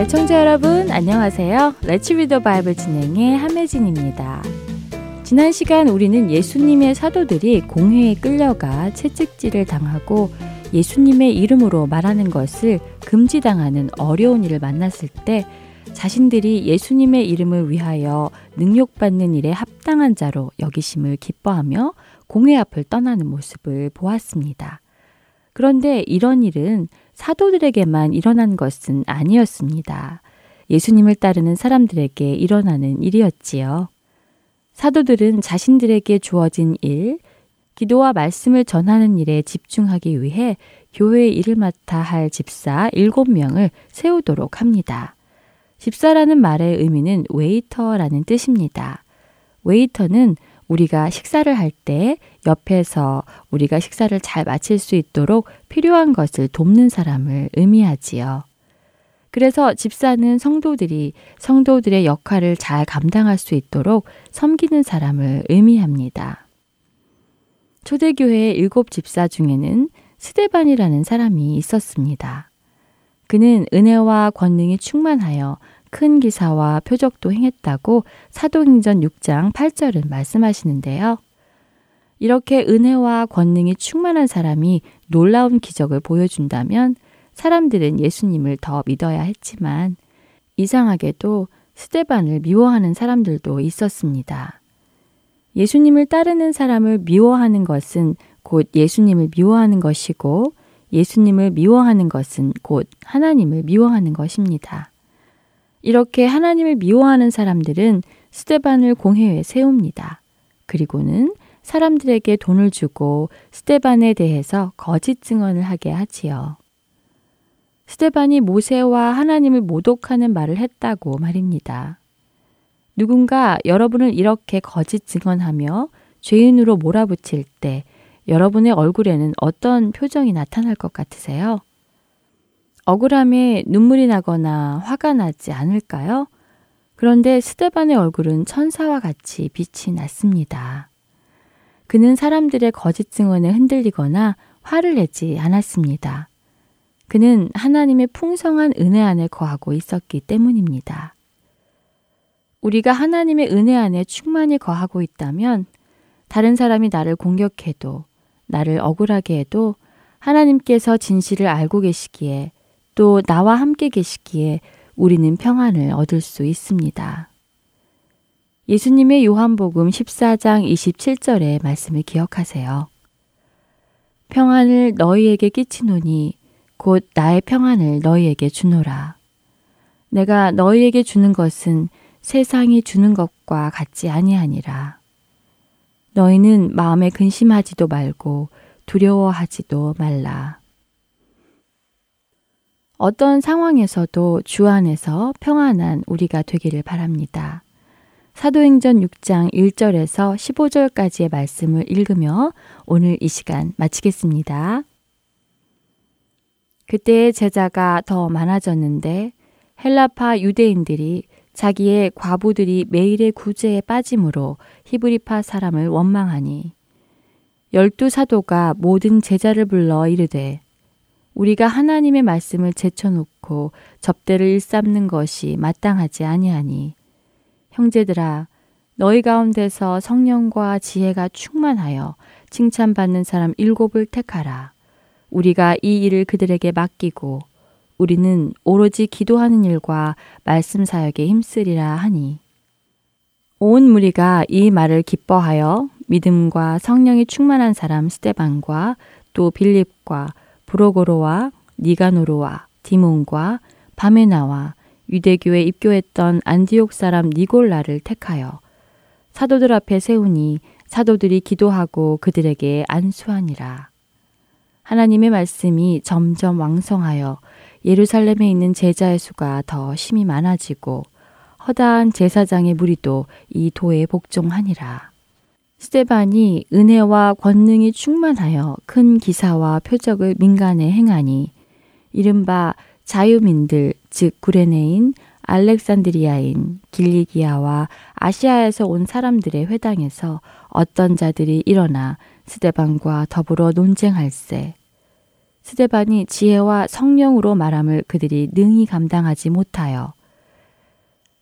애청자 여러분 안녕하세요. Read the Bible 진행의 함혜진입니다. 지난 시간 우리는 예수님의 사도들이 공회에 끌려가 채찍질을 당하고 예수님의 이름으로 말하는 것을 금지당하는 어려운 일을 만났을 때 자신들이 예수님의 이름을 위하여 능욕받는 일에 합당한 자로 여기심을 기뻐하며 공회 앞을 떠나는 모습을 보았습니다. 그런데 이런 일은 사도들에게만 일어난 것은 아니었습니다. 예수님을 따르는 사람들에게 일어나는 일이었지요. 사도들은 자신들에게 주어진 일, 기도와 말씀을 전하는 일에 집중하기 위해 교회의 일을 맡아 할 집사 7명을 세우도록 합니다. 집사라는 말의 의미는 웨이터라는 뜻입니다. 웨이터는 우리가 식사를 할 때 옆에서 우리가 식사를 잘 마칠 수 있도록 필요한 것을 돕는 사람을 의미하지요. 그래서 집사는 성도들이 성도들의 역할을 잘 감당할 수 있도록 섬기는 사람을 의미합니다. 초대교회의 일곱 집사 중에는 스데반이라는 사람이 있었습니다. 그는 은혜와 권능이 충만하여 큰 기사와 표적도 행했다고 사도행전 6장 8절은 말씀하시는데요. 이렇게 은혜와 권능이 충만한 사람이 놀라운 기적을 보여준다면 사람들은 예수님을 더 믿어야 했지만 이상하게도 스테반을 미워하는 사람들도 있었습니다. 예수님을 따르는 사람을 미워하는 것은 곧 예수님을 미워하는 것이고 예수님을 미워하는 것은 곧 하나님을 미워하는 것입니다. 이렇게 하나님을 미워하는 사람들은 스테반을 공회에 세웁니다. 그리고는 사람들에게 돈을 주고 스테반에 대해서 거짓 증언을 하게 하지요. 스테반이 모세와 하나님을 모독하는 말을 했다고 말입니다. 누군가 여러분을 이렇게 거짓 증언하며 죄인으로 몰아붙일 때 여러분의 얼굴에는 어떤 표정이 나타날 것 같으세요? 억울함에 눈물이 나거나 화가 나지 않을까요? 그런데 스테반의 얼굴은 천사와 같이 빛이 났습니다. 그는 사람들의 거짓 증언에 흔들리거나 화를 내지 않았습니다. 그는 하나님의 풍성한 은혜 안에 거하고 있었기 때문입니다. 우리가 하나님의 은혜 안에 충만히 거하고 있다면 다른 사람이 나를 공격해도 나를 억울하게 해도 하나님께서 진실을 알고 계시기에 또 나와 함께 계시기에 우리는 평안을 얻을 수 있습니다. 예수님의 요한복음 14장 27절의 말씀을 기억하세요. 평안을 너희에게 끼치노니 곧 나의 평안을 너희에게 주노라. 내가 너희에게 주는 것은 세상이 주는 것과 같지 아니하니라. 너희는 마음에 근심하지도 말고 두려워하지도 말라. 어떤 상황에서도 주 안에서 평안한 우리가 되기를 바랍니다. 사도행전 6장 1절에서 15절까지의 말씀을 읽으며 오늘 이 시간 마치겠습니다. 그때의 제자가 더 많아졌는데 헬라파 유대인들이 자기의 과부들이 매일의 구제에 빠짐으로 히브리파 사람을 원망하니 열두 사도가 모든 제자를 불러 이르되 우리가 하나님의 말씀을 제쳐놓고 접대를 일삼는 것이 마땅하지 아니하니 형제들아 너희 가운데서 성령과 지혜가 충만하여 칭찬받는 사람 일곱을 택하라. 우리가 이 일을 그들에게 맡기고 우리는 오로지 기도하는 일과 말씀 사역에 힘쓰리라 하니 온 무리가 이 말을 기뻐하여 믿음과 성령이 충만한 사람 스테반과 또 빌립과 브로고로와 니가노로와 디몬과 바메나와 유대교에 입교했던 안디옥 사람 니골라를 택하여 사도들 앞에 세우니 사도들이 기도하고 그들에게 안수하니라. 하나님의 말씀이 점점 왕성하여 예루살렘에 있는 제자의 수가 더 심히 많아지고 허다한 제사장의 무리도 이 도에 복종하니라. 스테반이 은혜와 권능이 충만하여 큰 기사와 표적을 민간에 행하니 이른바 자유민들 즉 구레네인 알렉산드리아인 길리기아와 아시아에서 온 사람들의 회당에서 어떤 자들이 일어나 스데반과 더불어 논쟁할세. 스데반이 지혜와 성령으로 말함을 그들이 능히 감당하지 못하여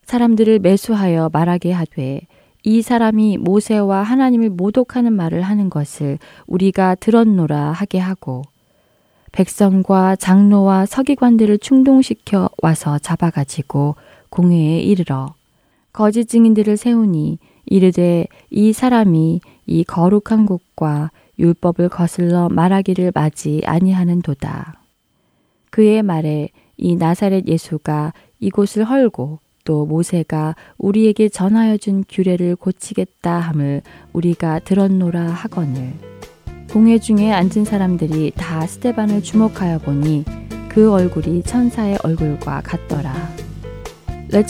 사람들을 매수하여 말하게 하되 이 사람이 모세와 하나님을 모독하는 말을 하는 것을 우리가 들었노라 하게 하고 백성과 장로와 서기관들을 충동시켜 와서 잡아가지고 공회에 이르러 거짓 증인들을 세우니 이르되 이 사람이 이 거룩한 곳과 율법을 거슬러 말하기를 맞이 아니하는도다. 그의 말에 이 나사렛 예수가 이곳을 헐고 또 모세가 우리에게 전하여 준 규례를 고치겠다 함을 우리가 들었노라 하거늘 공회 중에 앉은 사람들이 다 스테반을 주목하여 보니 그 얼굴이 천사의 얼굴과 같더라.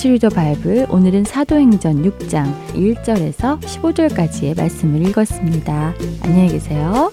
리더 바이블 오늘은 사도행전 6장 1절에서 15절까지의 말씀을 읽었습니다. 안녕히 계세요.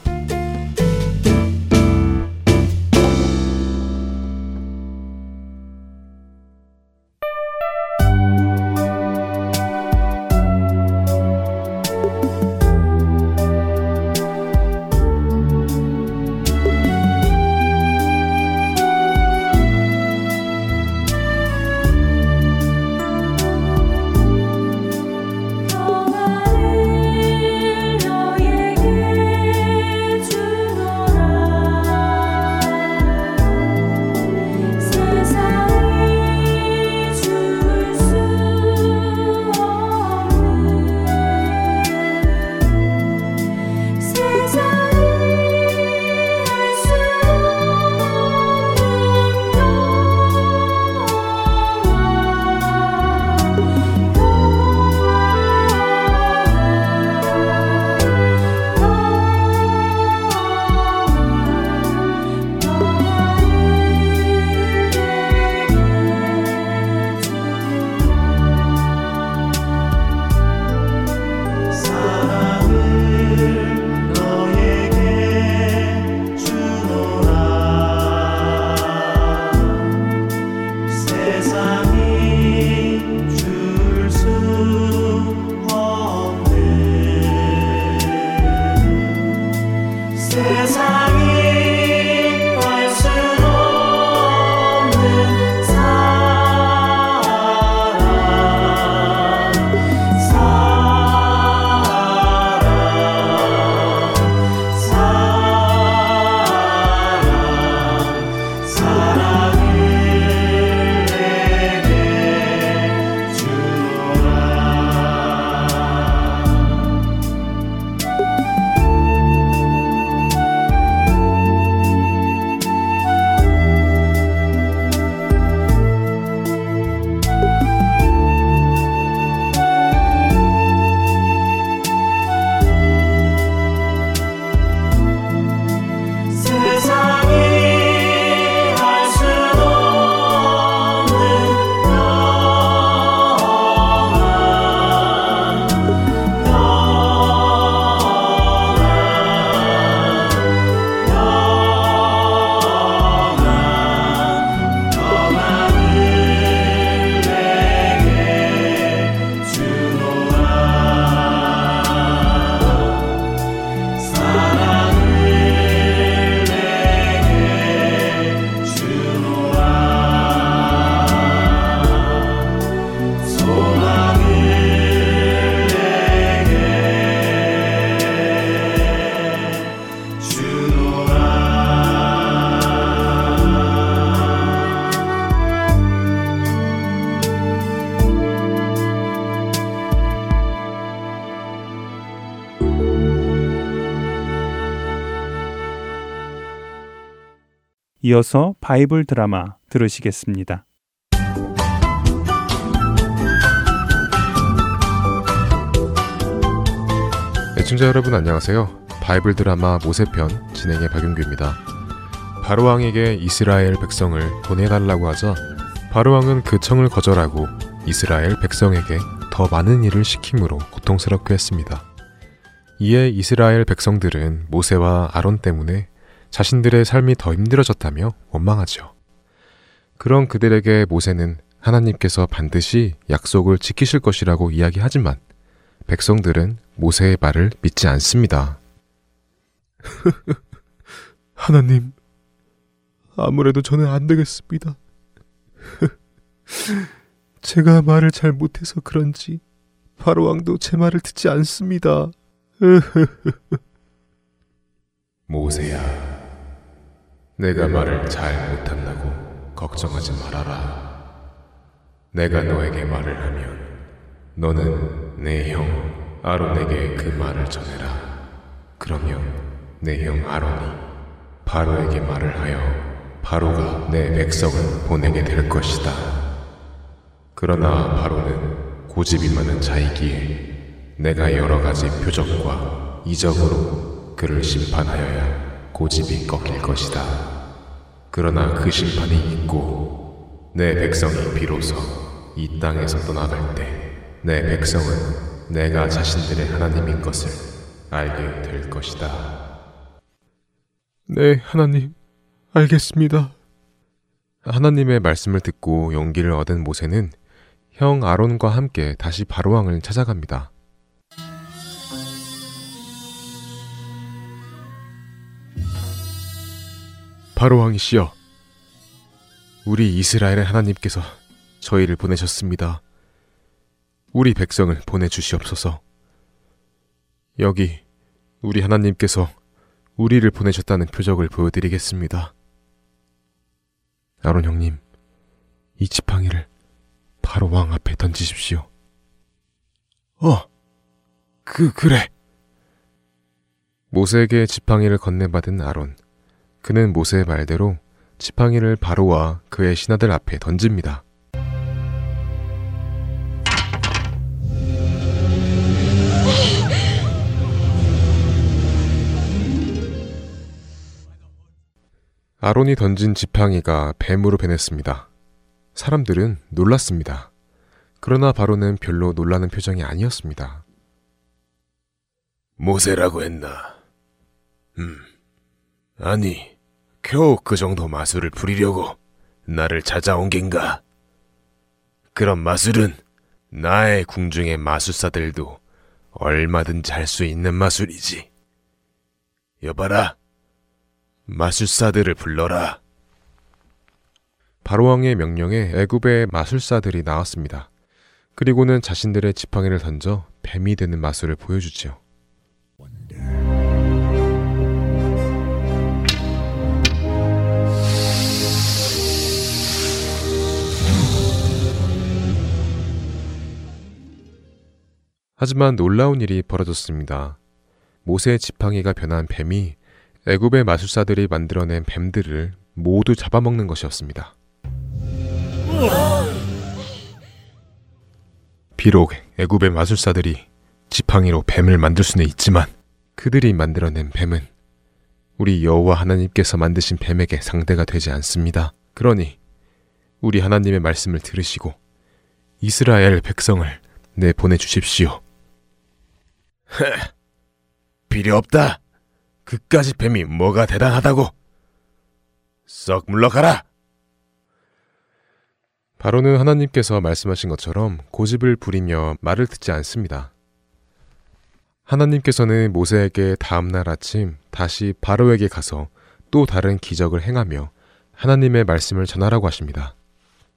이어서 바이블 드라마 들으시겠습니다. 애청자 여러분 안녕하세요. 바이블 드라마 모세편 진행의 박윤규입니다. 바로왕에게 이스라엘 백성을 보내달라고 하자 바로왕은 그 청을 거절하고 이스라엘 백성에게 더 많은 일을 시키므로 고통스럽게 했습니다. 이에 이스라엘 백성들은 모세와 아론 때문에 자신들의 삶이 더 힘들어졌다며 원망하죠. 그런 그들에게 모세는 하나님께서 반드시 약속을 지키실 것이라고 이야기하지만 백성들은 모세의 말을 믿지 않습니다. 하나님, 아무래도 저는 안 되겠습니다. 제가 말을 잘 못해서 그런지 바로 왕도 제 말을 듣지 않습니다. 모세야, 내가 말을 잘 못한다고 걱정하지 말아라. 내가 너에게 말을 하면 너는 내 형 아론에게 그 말을 전해라. 그러면 내 형 아론이 바로에게 말을 하여 바로가 내 백성을 보내게 될 것이다. 그러나 바로는 고집이 많은 자이기에 내가 여러 가지 표적과 이적으로 그를 심판하여야 고집이 꺾일 것이다. 그러나 그 심판이 있고 내 백성이 비로소 이 땅에서 떠나갈 때 내 백성은 내가 자신들의 하나님인 것을 알게 될 것이다. 네, 하나님. 알겠습니다. 하나님의 말씀을 듣고 용기를 얻은 모세는 형 아론과 함께 다시 바로왕을 찾아갑니다. 바로 왕이시여, 우리 이스라엘의 하나님께서 저희를 보내셨습니다. 우리 백성을 보내주시옵소서. 여기 우리 하나님께서 우리를 보내셨다는 표적을 보여드리겠습니다. 아론 형님, 이 지팡이를 바로 왕 앞에 던지십시오. 어, 그, 그래. 모세에게 지팡이를 건네받은 아론. 그는 모세의 말대로 지팡이를 바로와 그의 신하들 앞에 던집니다. 아론이 던진 지팡이가 뱀으로 변했습니다. 사람들은 놀랐습니다. 그러나 바로는 별로 놀라는 표정이 아니었습니다. 모세라고 했나? 음. 아니, 겨우 그 정도 마술을 부리려고 나를 찾아온 겐가? 그런 마술은 나의 궁중의 마술사들도 얼마든지 할 수 있는 마술이지. 여봐라, 마술사들을 불러라. 바로왕의 명령에 애굽의 마술사들이 나왔습니다. 그리고는 자신들의 지팡이를 던져 뱀이 되는 마술을 보여주지요. 하지만 놀라운 일이 벌어졌습니다. 모세의 지팡이가 변한 뱀이 애굽의 마술사들이 만들어낸 뱀들을 모두 잡아먹는 것이었습니다. 비록 애굽의 마술사들이 지팡이로 뱀을 만들 수는 있지만 그들이 만들어낸 뱀은 우리 여호와 하나님께서 만드신 뱀에게 상대가 되지 않습니다. 그러니 우리 하나님의 말씀을 들으시고 이스라엘 백성을 내 보내 주십시오. 필요 없다. 그까지 뱀이 뭐가 대단하다고? 썩 물러가라! 바로는 하나님께서 말씀하신 것처럼 고집을 부리며 말을 듣지 않습니다. 하나님께서는 모세에게 다음날 아침 다시 바로에게 가서 또 다른 기적을 행하며 하나님의 말씀을 전하라고 하십니다.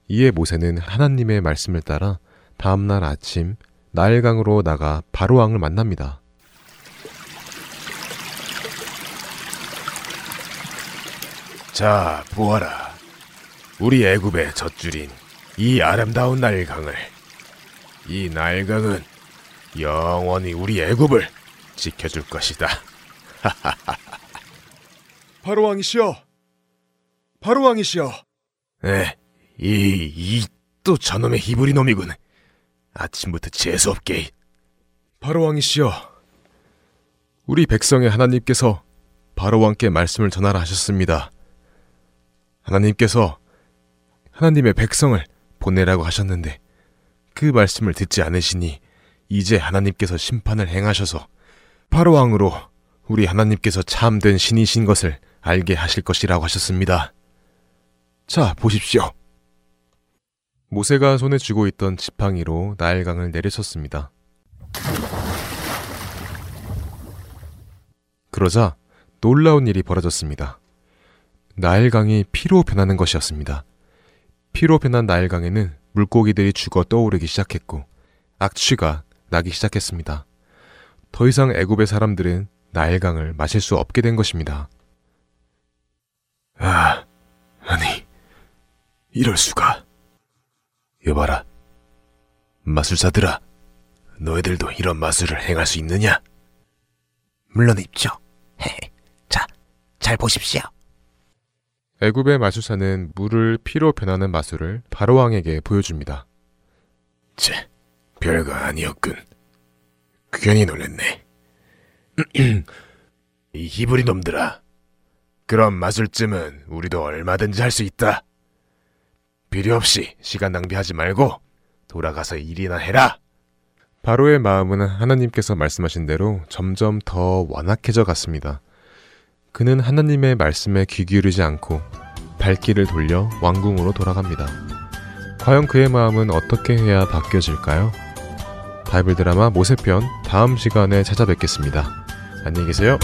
이에 모세는 하나님의 말씀을 따라 다음날 아침 나일강으로 나가 바로왕을 만납니다. 자, 보아라. 우리 애굽의 젖줄인 이 아름다운 나일강을. 이 나일강은 영원히 우리 애굽을 지켜줄 것이다. 바로 왕이시여. 바로 왕이시여. 에, 이, 이, 또 저놈의 히브리 놈이군. 아침부터 재수없게. 바로 왕이시여. 우리 백성의 하나님께서 바로 왕께 말씀을 전하라 하셨습니다. 하나님께서 하나님의 백성을 보내라고 하셨는데 그 말씀을 듣지 않으시니 이제 하나님께서 심판을 행하셔서 바로 왕으로 우리 하나님께서 참된 신이신 것을 알게 하실 것이라고 하셨습니다. 자, 보십시오. 모세가 손에 쥐고 있던 지팡이로 나일강을 내리쳤습니다. 그러자 놀라운 일이 벌어졌습니다. 나일강이 피로 변하는 것이었습니다. 피로 변한 나일강에는 물고기들이 죽어 떠오르기 시작했고 악취가 나기 시작했습니다. 더 이상 애굽의 사람들은 나일강을 마실 수 없게 된 것입니다. 아, 아니, 이럴 수가. 여봐라. 마술사들아, 너희들도 이런 마술을 행할 수 있느냐? 물론 있죠. 자, 잘 보십시오. 애굽의 마술사는 물을 피로 변하는 마술을 바로왕에게 보여줍니다. 쟤, 별거 아니었군. 괜히 놀랬네. 이 히브리 놈들아. 그런 마술쯤은 우리도 얼마든지 할 수 있다. 필요 없이 시간 낭비하지 말고 돌아가서 일이나 해라. 바로의 마음은 하나님께서 말씀하신 대로 점점 더 완악해져 갔습니다. 그는 하나님의 말씀에 귀 기울이지 않고 발길을 돌려 왕궁으로 돌아갑니다. 과연 그의 마음은 어떻게 해야 바뀌어질까요? 바이블 드라마 모세편 다음 시간에 찾아뵙겠습니다. 안녕히 계세요.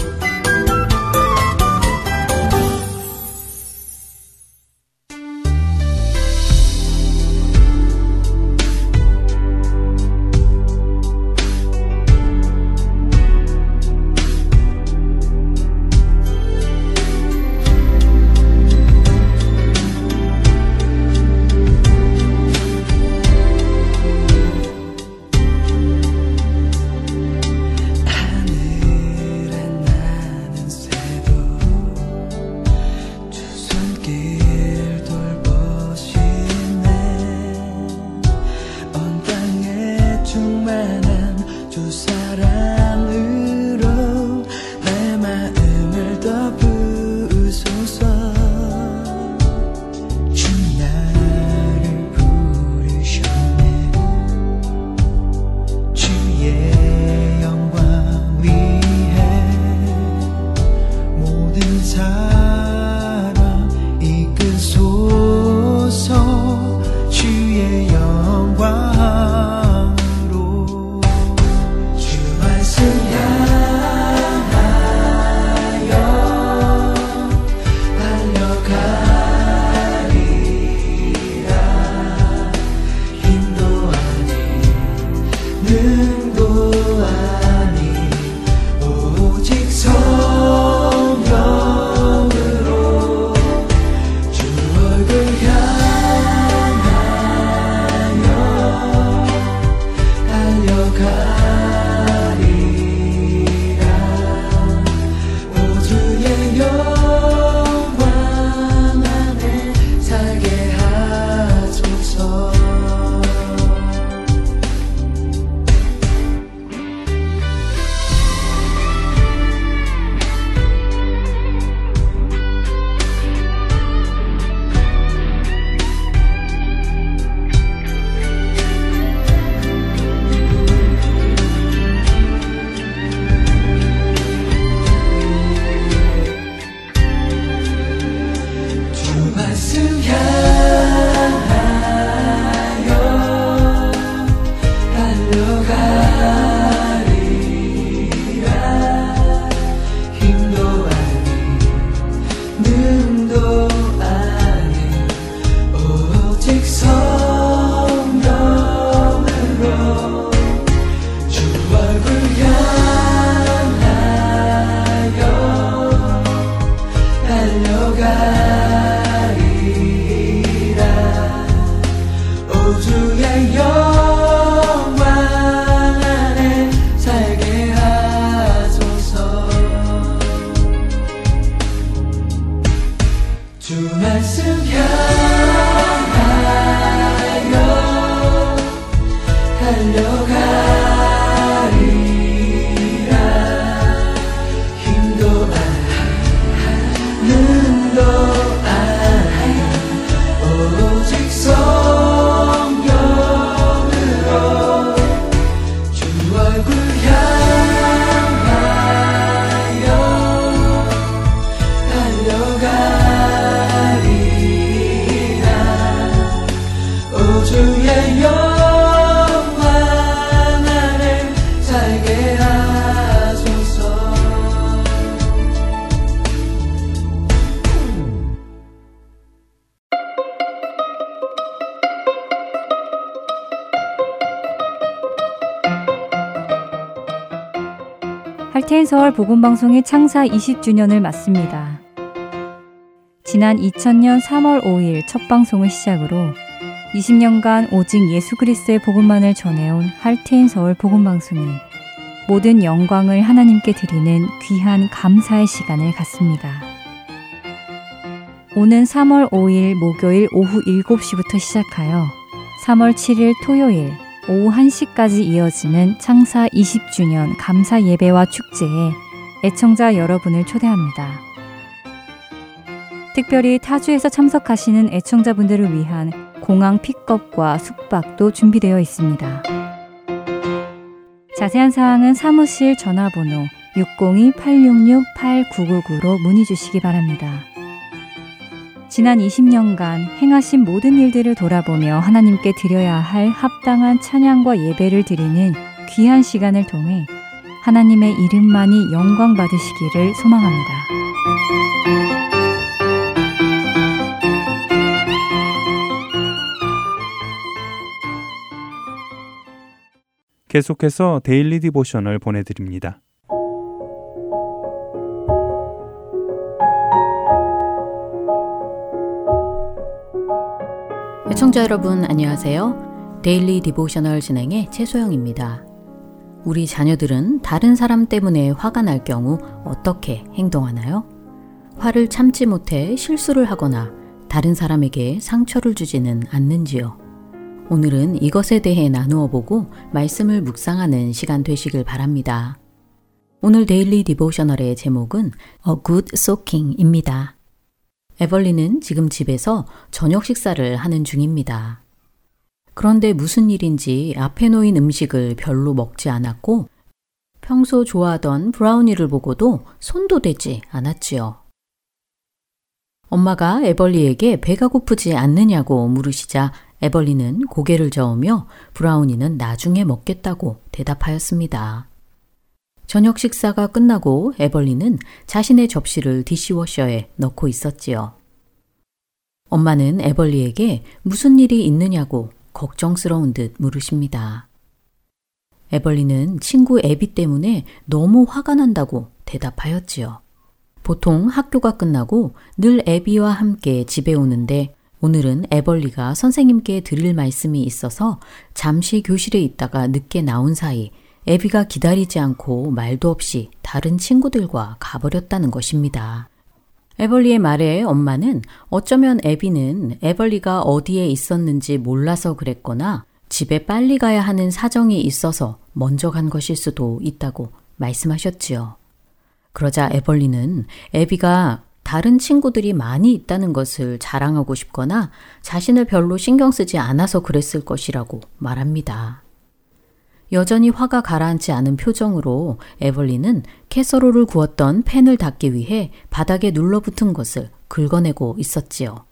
付出也有 서울 복음방송의 창사 20주년을 맞습니다. 지난 2000년 3월 5일 첫 방송을 시작으로 20년간 오직 예수 그리스도의 복음만을 전해온 할테인 서울 복음방송이 모든 영광을 하나님께 드리는 귀한 감사의 시간을 갖습니다. 오는 3월 5일 목요일 오후 7시부터 시작하여 3월 7일 토요일 오후 1시까지 이어지는 창사 20주년 감사 예배와 축제에 애청자 여러분을 초대합니다. 특별히 타주에서 참석하시는 애청자분들을 위한 공항 픽업과 숙박도 준비되어 있습니다. 자세한 사항은 사무실 전화번호 602-866-8999로 문의 주시기 바랍니다. 지난 20년간 행하신 모든 일들을 돌아보며 하나님께 드려야 할 합당한 찬양과 예배를 드리는 귀한 시간을 통해 하나님의 이름만이 영광 받으시기를 소망합니다. 계속해서 Daily Devotional 보내드립니다. 애청자 여러분 안녕하세요. Daily Devotional 진행의 최소영입니다. 우리 자녀들은 다른 사람 때문에 화가 날 경우 어떻게 행동하나요? 화를 참지 못해 실수를 하거나 다른 사람에게 상처를 주지는 않는지요. 오늘은 이것에 대해 나누어 보고 말씀을 묵상하는 시간 되시길 바랍니다. 오늘 Daily Devotional의 제목은 A Good Soaking입니다. 에벌리는 지금 집에서 저녁 식사를 하는 중입니다. 그런데 무슨 일인지 앞에 놓인 음식을 별로 먹지 않았고 평소 좋아하던 브라우니를 보고도 손도 대지 않았지요. 엄마가 에벌리에게 배가 고프지 않느냐고 물으시자 에벌리는 고개를 저으며 브라우니는 나중에 먹겠다고 대답하였습니다. 저녁 식사가 끝나고 에벌리는 자신의 접시를 디시워셔에 넣고 있었지요. 엄마는 에벌리에게 무슨 일이 있느냐고 걱정스러운 듯 물으십니다. 에벌리는 친구 에비 때문에 너무 화가 난다고 대답하였지요. 보통 학교가 끝나고 늘 에비와 함께 집에 오는데 오늘은 에벌리가 선생님께 드릴 말씀이 있어서 잠시 교실에 있다가 늦게 나온 사이 에비가 기다리지 않고 말도 없이 다른 친구들과 가버렸다는 것입니다. 에벌리의 말에 엄마는 어쩌면 에비는 에벌리가 어디에 있었는지 몰라서 그랬거나 집에 빨리 가야 하는 사정이 있어서 먼저 간 것일 수도 있다고 말씀하셨지요. 그러자 에벌리는 에비가 다른 친구들이 많이 있다는 것을 자랑하고 싶거나 자신을 별로 신경 쓰지 않아서 그랬을 것이라고 말합니다. 여전히 화가 가라앉지 않은 표정으로 에벌리는 캐서롤을 구웠던 팬을 닦기 위해 바닥에 눌러붙은 것을 긁어내고 있었지요.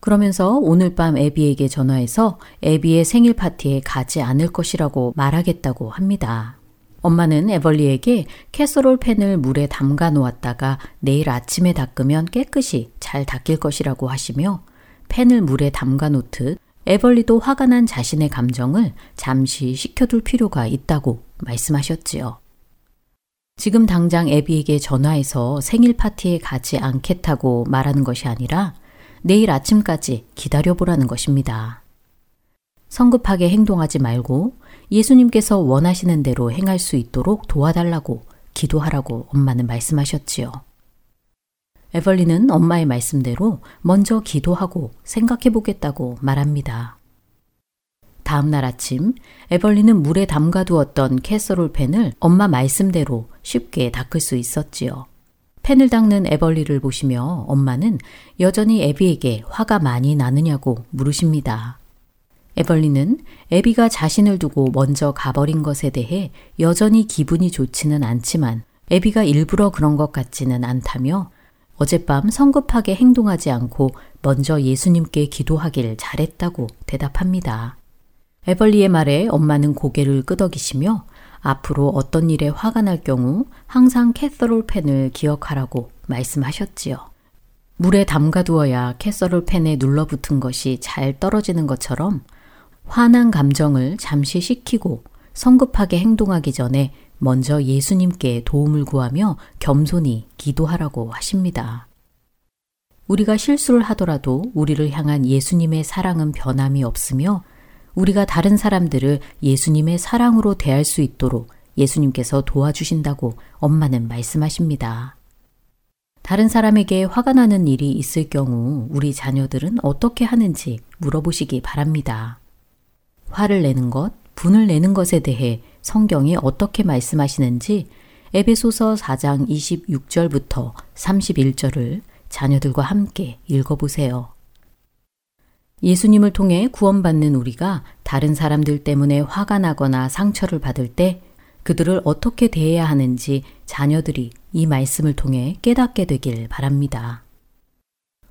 그러면서 오늘 밤 에비에게 전화해서 에비의 생일 파티에 가지 않을 것이라고 말하겠다고 합니다. 엄마는 에벌리에게 캐서롤 팬을 물에 담가 놓았다가 내일 아침에 닦으면 깨끗이 잘 닦일 것이라고 하시며 팬을 물에 담가 놓듯 에벌리도 화가 난 자신의 감정을 잠시 식혀둘 필요가 있다고 말씀하셨지요. 지금 당장 에비에게 전화해서 생일 파티에 가지 않겠다고 말하는 것이 아니라 내일 아침까지 기다려보라는 것입니다. 성급하게 행동하지 말고 예수님께서 원하시는 대로 행할 수 있도록 도와달라고 기도하라고 엄마는 말씀하셨지요. 에벌리는 엄마의 말씀대로 먼저 기도하고 생각해 보겠다고 말합니다. 다음 날 아침 에벌리는 물에 담가두었던 캐서롤 펜을 엄마 말씀대로 쉽게 닦을 수 있었지요. 펜을 닦는 에벌리를 보시며 엄마는 여전히 에비에게 화가 많이 나느냐고 물으십니다. 에벌리는 에비가 자신을 두고 먼저 가버린 것에 대해 여전히 기분이 좋지는 않지만 에비가 일부러 그런 것 같지는 않다며 어젯밤 성급하게 행동하지 않고 먼저 예수님께 기도하길 잘했다고 대답합니다. 에벌리의 말에 엄마는 고개를 끄덕이시며 앞으로 어떤 일에 화가 날 경우 항상 캐서롤 펜을 기억하라고 말씀하셨지요. 물에 담가두어야 캐서롤 펜에 눌러붙은 것이 잘 떨어지는 것처럼 화난 감정을 잠시 식히고 성급하게 행동하기 전에 먼저 예수님께 도움을 구하며 겸손히 기도하라고 하십니다. 우리가 실수를 하더라도 우리를 향한 예수님의 사랑은 변함이 없으며 우리가 다른 사람들을 예수님의 사랑으로 대할 수 있도록 예수님께서 도와주신다고 엄마는 말씀하십니다. 다른 사람에게 화가 나는 일이 있을 경우 우리 자녀들은 어떻게 하는지 물어보시기 바랍니다. 화를 내는 것, 분을 내는 것에 대해 성경이 어떻게 말씀하시는지 에베소서 4장 26절부터 31절을 자녀들과 함께 읽어보세요. 예수님을 통해 구원받는 우리가 다른 사람들 때문에 화가 나거나 상처를 받을 때 그들을 어떻게 대해야 하는지 자녀들이 이 말씀을 통해 깨닫게 되길 바랍니다.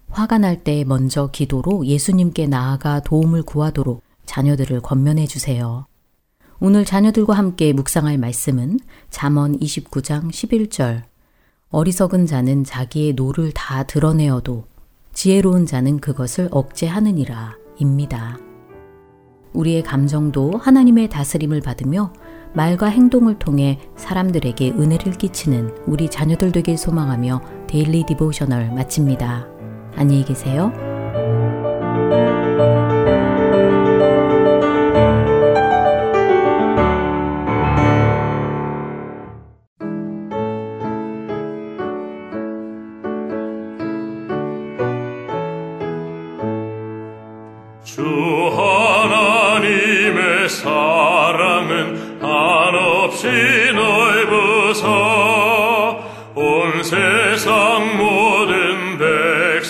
화가 날 때 먼저 기도로 예수님께 나아가 도움을 구하도록 자녀들을 권면해 주세요. 오늘 자녀들과 함께 묵상할 말씀은 잠언 29장 11절. 어리석은 자는 자기의 노를 다 드러내어도 지혜로운 자는 그것을 억제하느니라 입니다. 우리의 감정도 하나님의 다스림을 받으며 말과 행동을 통해 사람들에게 은혜를 끼치는 우리 자녀들 되길 소망하며 데일리 디보셔널 마칩니다. 안녕히 계세요.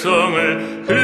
백성을 그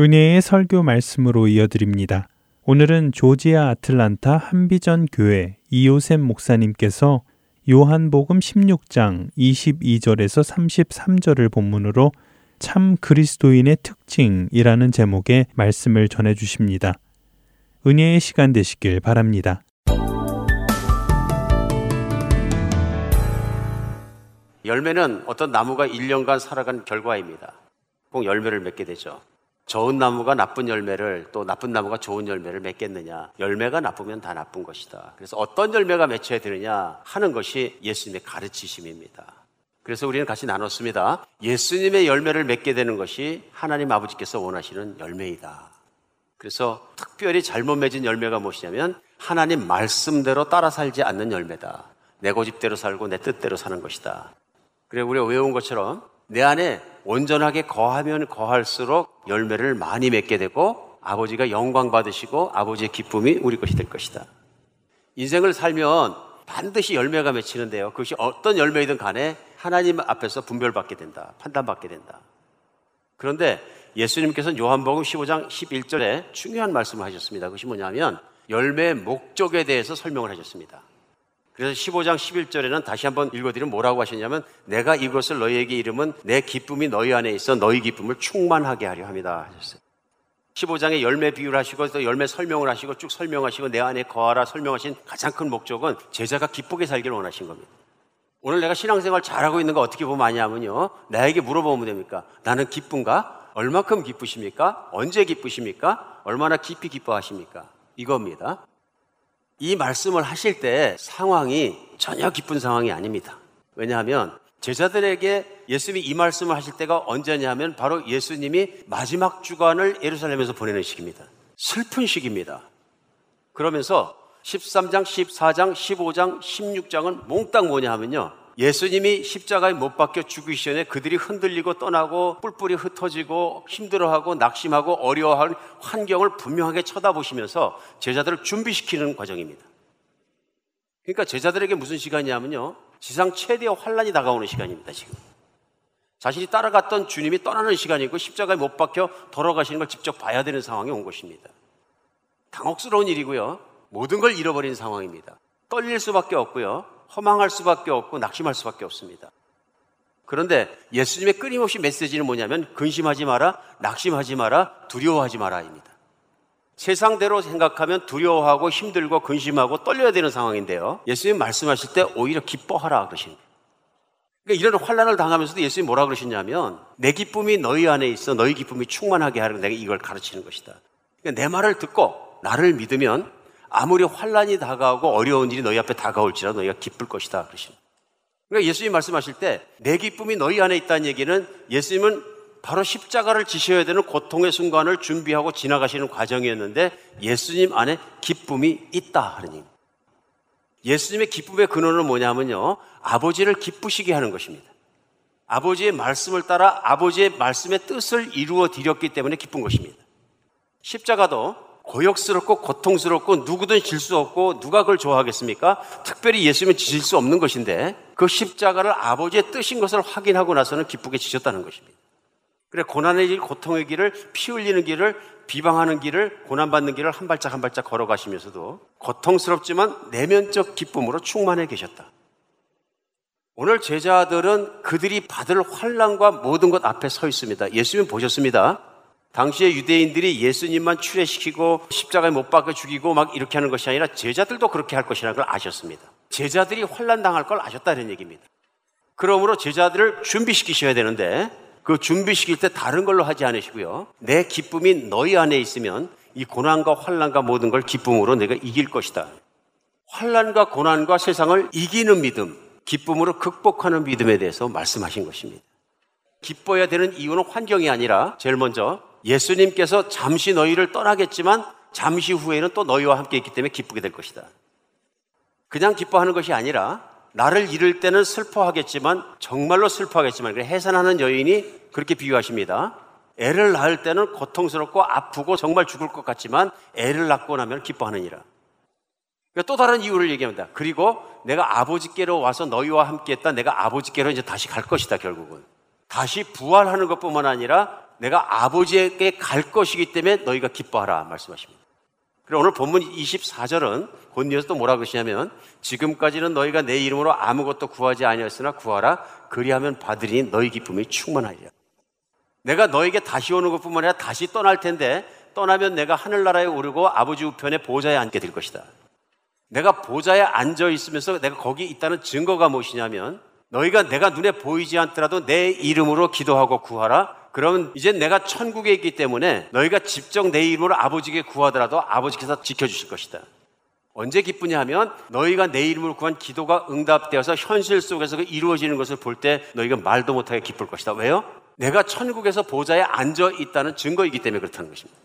은혜의 설교 말씀으로 이어드립니다. 오늘은 조지아 아틀란타 한비전 교회 이요셉 목사님께서 요한복음 16장 22절에서 33절을 본문으로 참 그리스도인의 특징이라는 제목의 말씀을 전해 주십니다. 은혜의 시간 되시길 바랍니다. 열매는 어떤 나무가 1년간 살아간 결과입니다. 꼭 열매를 맺게 되죠. 좋은 나무가 나쁜 열매를 또 나쁜 나무가 좋은 열매를 맺겠느냐. 열매가 나쁘면 다 나쁜 것이다. 그래서 어떤 열매가 맺혀야 되느냐 하는 것이 예수님의 가르치심입니다. 그래서 우리는 같이 나눴습니다. 예수님의 열매를 맺게 되는 것이 하나님 아버지께서 원하시는 열매이다. 그래서 특별히 잘못 맺은 열매가 무엇이냐면 하나님 말씀대로 따라 살지 않는 열매다. 내 고집대로 살고 내 뜻대로 사는 것이다. 그래 우리가 외운 것처럼 내 안에 온전하게 거하면 거할수록 열매를 많이 맺게 되고 아버지가 영광 받으시고 아버지의 기쁨이 우리 것이 될 것이다. 인생을 살면 반드시 열매가 맺히는데요. 그것이 어떤 열매이든 간에 하나님 앞에서 분별받게 된다. 판단받게 된다. 그런데 예수님께서는 요한복음 15장 11절에 중요한 말씀을 하셨습니다. 그것이 뭐냐면 열매의 목적에 대해서 설명을 하셨습니다. 그래서 15장 11절에는 다시 한번 읽어드리면 뭐라고 하셨냐면 내가 이것을 너희에게 이름은 내 기쁨이 너희 안에 있어 너희 기쁨을 충만하게 하려 합니다 하셨어요. 15장에 열매 비유를 하시고 또 열매 설명을 하시고 쭉 설명하시고 내 안에 거하라 설명하신 가장 큰 목적은 제자가 기쁘게 살기를 원하신 겁니다. 오늘 내가 신앙생활 잘하고 있는 거 어떻게 보면 아냐면요. 나에게 물어보면 됩니까? 나는 기쁜가? 얼마큼 기쁘십니까? 언제 기쁘십니까? 얼마나 깊이 기뻐하십니까? 이겁니다. 이 말씀을 하실 때 상황이 전혀 기쁜 상황이 아닙니다. 왜냐하면 제자들에게 예수님이 이 말씀을 하실 때가 언제냐면 바로 예수님이 마지막 주간을 예루살렘에서 보내는 시기입니다. 슬픈 시기입니다. 그러면서 13장, 14장, 15장, 16장은 몽땅 뭐냐 하면요. 예수님이 십자가에 못 박혀 죽기 전에 그들이 흔들리고 떠나고 뿔뿔이 흩어지고 힘들어하고 낙심하고 어려워하는 환경을 분명하게 쳐다보시면서 제자들을 준비시키는 과정입니다. 그러니까 제자들에게 무슨 시간이냐면요. 지상 최대의 환란이 다가오는 시간입니다, 지금. 자신이 따라갔던 주님이 떠나는 시간이고 십자가에 못 박혀 돌아가시는 걸 직접 봐야 되는 상황이 온 것입니다. 당혹스러운 일이고요. 모든 걸 잃어버린 상황입니다. 떨릴 수밖에 없고요. 허망할 수밖에 없고 낙심할 수밖에 없습니다. 그런데 예수님의 끊임없이 메시지는 뭐냐면 근심하지 마라, 낙심하지 마라, 두려워하지 마라입니다. 세상대로 생각하면 두려워하고 힘들고 근심하고 떨려야 되는 상황인데요. 예수님 말씀하실 때 오히려 기뻐하라 그러신 거예요. 그러니까 이런 환란을 당하면서도 예수님이 뭐라 그러셨냐면 내 기쁨이 너희 안에 있어 너희 기쁨이 충만하게 하려고 내가 이걸 가르치는 것이다. 그러니까 내 말을 듣고 나를 믿으면 아무리 환란이 다가오고 어려운 일이 너희 앞에 다가올지라도 너희가 기쁠 것이다 그러신 그러니까 예수님 말씀하실 때 내 기쁨이 너희 안에 있다는 얘기는 예수님은 바로 십자가를 지셔야 되는 고통의 순간을 준비하고 지나가시는 과정이었는데 예수님 안에 기쁨이 있다 하는 얘기. 예수님의 기쁨의 근원은 뭐냐면요. 아버지를 기쁘시게 하는 것입니다. 아버지의 말씀을 따라 아버지의 말씀의 뜻을 이루어 드렸기 때문에 기쁜 것입니다. 십자가도 고역스럽고 고통스럽고 누구든 질 수 없고 누가 그걸 좋아하겠습니까? 특별히 예수님은 지실 수 없는 것인데 그 십자가를 아버지의 뜻인 것을 확인하고 나서는 기쁘게 지셨다는 것입니다. 그래 고난의 길, 고통의 길을 피 흘리는 길을 비방하는 길을 고난받는 길을 한 발짝 한 발짝 걸어가시면서도 고통스럽지만 내면적 기쁨으로 충만해 계셨다. 오늘 제자들은 그들이 받을 환란과 모든 것 앞에 서 있습니다. 예수님 보셨습니다. 당시에 유대인들이 예수님만 출애시키고 십자가에 못 박아 죽이고 막 이렇게 하는 것이 아니라 제자들도 그렇게 할 것이라는 걸 아셨습니다. 제자들이 환란 당할 걸 아셨다는 얘기입니다. 그러므로 제자들을 준비시키셔야 되는데 그 준비시킬 때 다른 걸로 하지 않으시고요. 내 기쁨이 너희 안에 있으면 이 고난과 환란과 모든 걸 기쁨으로 내가 이길 것이다. 환란과 고난과 세상을 이기는 믿음, 기쁨으로 극복하는 믿음에 대해서 말씀하신 것입니다. 기뻐야 되는 이유는 환경이 아니라 제일 먼저 예수님께서 잠시 너희를 떠나겠지만 잠시 후에는 또 너희와 함께 있기 때문에 기쁘게 될 것이다. 그냥 기뻐하는 것이 아니라 나를 잃을 때는 슬퍼하겠지만 정말로 슬퍼하겠지만 해산하는 여인이 그렇게 비유하십니다. 애를 낳을 때는 고통스럽고 아프고 정말 죽을 것 같지만 애를 낳고 나면 기뻐하느니라. 그러니까 또 다른 이유를 얘기합니다. 그리고 내가 아버지께로 와서 너희와 함께 했다. 내가 아버지께로 이제 다시 갈 것이다, 결국은. 다시 부활하는 것 뿐만 아니라 내가 아버지에게 갈 것이기 때문에 너희가 기뻐하라 말씀하십니다. 그리고 오늘 본문 24절은 곧이어서 또 뭐라 그러시냐면 지금까지는 너희가 내 이름으로 아무것도 구하지 아니었으나 구하라 그리하면 받으리니 너희 기쁨이 충만하리라. 내가 너에게 다시 오는 것뿐만 아니라 다시 떠날 텐데 떠나면 내가 하늘나라에 오르고 아버지 우편에 보좌에 앉게 될 것이다. 내가 보좌에 앉아 있으면서 내가 거기 있다는 증거가 무엇이냐면 너희가 내가 눈에 보이지 않더라도 내 이름으로 기도하고 구하라. 그러면 이제 내가 천국에 있기 때문에 너희가 직접 내 이름으로 아버지께 구하더라도 아버지께서 지켜주실 것이다. 언제 기쁘냐 하면 너희가 내 이름으로 구한 기도가 응답되어서 현실 속에서 그 이루어지는 것을 볼 때 너희가 말도 못하게 기쁠 것이다. 왜요? 내가 천국에서 보좌에 앉아 있다는 증거이기 때문에 그렇다는 것입니다.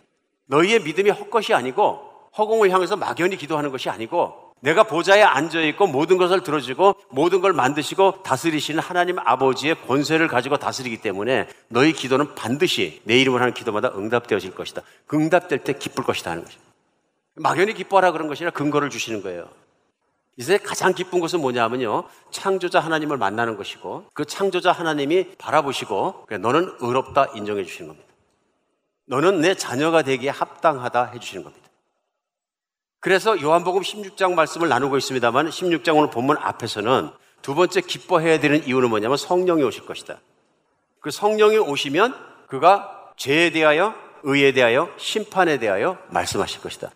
너희의 믿음이 헛것이 아니고 허공을 향해서 막연히 기도하는 것이 아니고 내가 보좌에 앉아 있고 모든 것을 들어주고 모든 걸 만드시고 다스리시는 하나님 아버지의 권세를 가지고 다스리기 때문에 너희 기도는 반드시 내 이름을 하는 기도마다 응답되어질 것이다. 그 응답될 때 기쁠 것이다 하는 것입니다. 막연히 기뻐하라 그런 것이 아니라 근거를 주시는 거예요. 이제 가장 기쁜 것은 뭐냐면요. 창조자 하나님을 만나는 것이고 그 창조자 하나님이 바라보시고 너는 의롭다 인정해 주시는 겁니다. 너는 내 자녀가 되기에 합당하다 해 주시는 겁니다. 그래서 요한복음 16장 말씀을 나누고 있습니다만 16장 오늘 본문 앞에서는 두 번째 기뻐해야 되는 이유는 뭐냐면 성령이 오실 것이다. 그 성령이 오시면 그가 죄에 대하여 의에 대하여 심판에 대하여 말씀하실 것이다.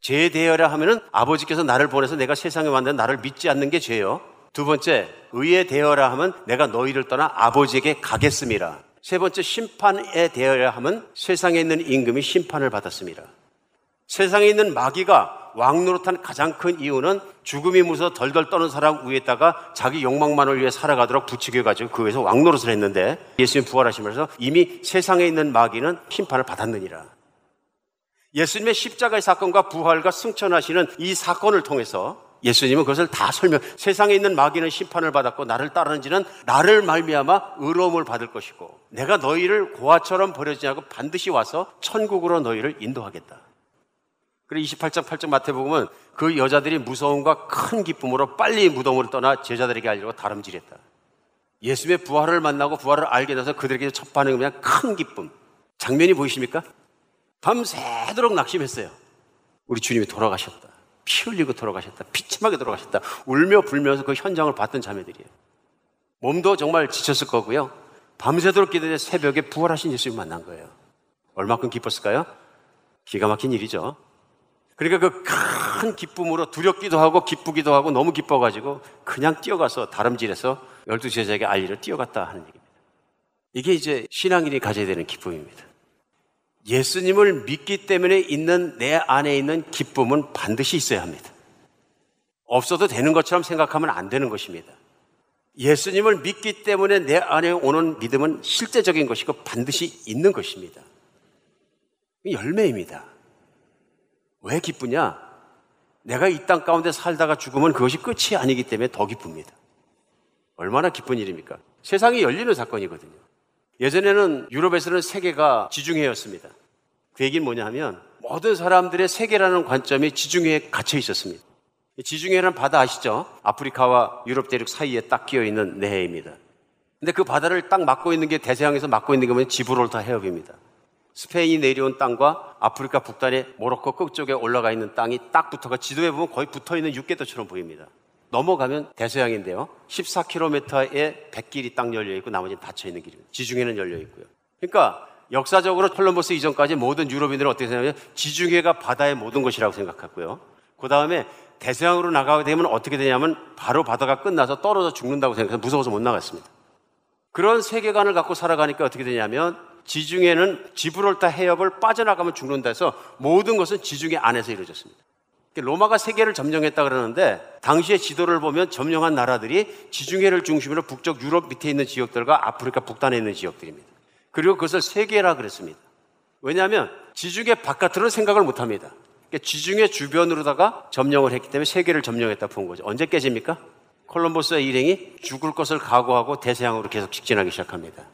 죄에 대하여라 하면은 아버지께서 나를 보내서 내가 세상에 왔는데 나를 믿지 않는 게 죄요. 두 번째, 의에 대하여라 하면 내가 너희를 떠나 아버지에게 가겠습니다. 세 번째, 심판에 대하여라 하면 세상에 있는 임금이 심판을 받았습니다. 세상에 있는 마귀가 왕 노릇한 가장 큰 이유는 죽음이 무서워 덜덜 떠는 사람 위에다가 자기 욕망만을 위해 살아가도록 부추겨 가지고 그 위에서 왕 노릇을 했는데 예수님 부활하시면서 이미 세상에 있는 마귀는 심판을 받았느니라. 예수님의 십자가의 사건과 부활과 승천하시는 이 사건을 통해서 예수님은 그것을 다 설명. 세상에 있는 마귀는 심판을 받았고 나를 따르는 지는 나를 말미암아 의로움을 받을 것이고 내가 너희를 고아처럼 버려지지 않고 반드시 와서 천국으로 너희를 인도하겠다. 그리고 28장 8절 마태복음은 그 여자들이 무서움과 큰 기쁨으로 빨리 무덤으로 떠나 제자들에게 알리려고 다름질했다. 예수님의 부활을 만나고 부활을 알게 돼서 그들에게 첫 반응은 그냥 큰 기쁨. 장면이 보이십니까? 밤새도록 낙심했어요. 우리 주님이 돌아가셨다. 피 흘리고 돌아가셨다. 피침하게 돌아가셨다. 울며 불면서 그 현장을 봤던 자매들이에요. 몸도 정말 지쳤을 거고요. 밤새도록 기도해 새벽에 부활하신 예수님 만난 거예요. 얼마큼 기뻤을까요? 기가 막힌 일이죠. 그러니까 그 큰 기쁨으로 두렵기도 하고 기쁘기도 하고 너무 기뻐가지고 그냥 뛰어가서 다름질해서 열두 제자에게 알리를 뛰어갔다 하는 얘기입니다. 이게 이제 신앙인이 가져야 되는 기쁨입니다. 예수님을 믿기 때문에 있는 내 안에 있는 기쁨은 반드시 있어야 합니다. 없어도 되는 것처럼 생각하면 안 되는 것입니다. 예수님을 믿기 때문에 내 안에 오는 믿음은 실제적인 것이고 반드시 있는 것입니다. 열매입니다. 왜 기쁘냐? 내가 이 땅 가운데 살다가 죽으면 그것이 끝이 아니기 때문에 더 기쁩니다. 얼마나 기쁜 일입니까? 세상이 열리는 사건이거든요. 예전에는 유럽에서는 세계가 지중해였습니다. 그 얘기는 뭐냐 하면 모든 사람들의 세계라는 관점이 지중해에 갇혀 있었습니다. 지중해라는 바다 아시죠? 아프리카와 유럽 대륙 사이에 딱 끼어 있는 내해입니다. 근데 그 바다를 딱 막고 있는 게 대서양에서 막고 있는 게 뭐냐? 지브롤타 해협입니다. 스페인이 내려온 땅과 아프리카 북단의 모로코 끝쪽에 올라가 있는 땅이 딱 붙어가 지도에 보면 거의 붙어 있는 육개도처럼 보입니다. 넘어가면 대서양인데요. 14km의 백길이 딱 열려 있고 나머지는 닫혀 있는 길입니다. 지중해는 열려 있고요. 그러니까 역사적으로 콜럼버스 이전까지 모든 유럽인들은 어떻게 생각하냐면 지중해가 바다의 모든 것이라고 생각했고요. 그 다음에 대서양으로 나가게 되면 어떻게 되냐면 바로 바다가 끝나서 떨어져 죽는다고 생각해서 무서워서 못 나갔습니다. 그런 세계관을 갖고 살아가니까 어떻게 되냐면 지중해는 지브롤타 해협을 빠져나가면 죽는다 해서 모든 것은 지중해 안에서 이루어졌습니다. 로마가 세계를 점령했다 그러는데 당시의 지도를 보면 점령한 나라들이 지중해를 중심으로 북쪽 유럽 밑에 있는 지역들과 아프리카 북단에 있는 지역들입니다. 그리고 그것을 세계라 그랬습니다. 왜냐하면 지중해 바깥으로는 생각을 못 합니다. 그러니까 지중해 주변으로다가 점령을 했기 때문에 세계를 점령했다 본 거죠. 언제 깨집니까? 콜럼버스의 일행이 죽을 것을 각오하고 대서양으로 계속 직진하기 시작합니다.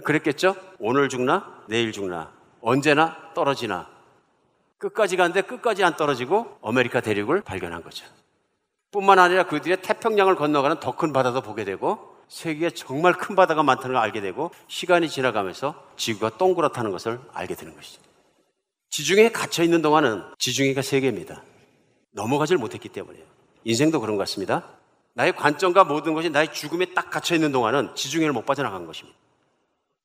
그랬겠죠? 오늘 죽나? 내일 죽나? 언제나 떨어지나? 끝까지 가는데 끝까지 안 떨어지고 아메리카 대륙을 발견한 거죠. 뿐만 아니라 그들의 태평양을 건너가는 더 큰 바다도 보게 되고 세계에 정말 큰 바다가 많다는 걸 알게 되고 시간이 지나가면서 지구가 동그랗다는 것을 알게 되는 것이죠. 지중해에 갇혀 있는 동안은 지중해가 세계입니다. 넘어가질 못했기 때문에요. 인생도 그런 것 같습니다. 나의 관점과 모든 것이 나의 죽음에 딱 갇혀 있는 동안은 지중해를 못 빠져나간 것입니다.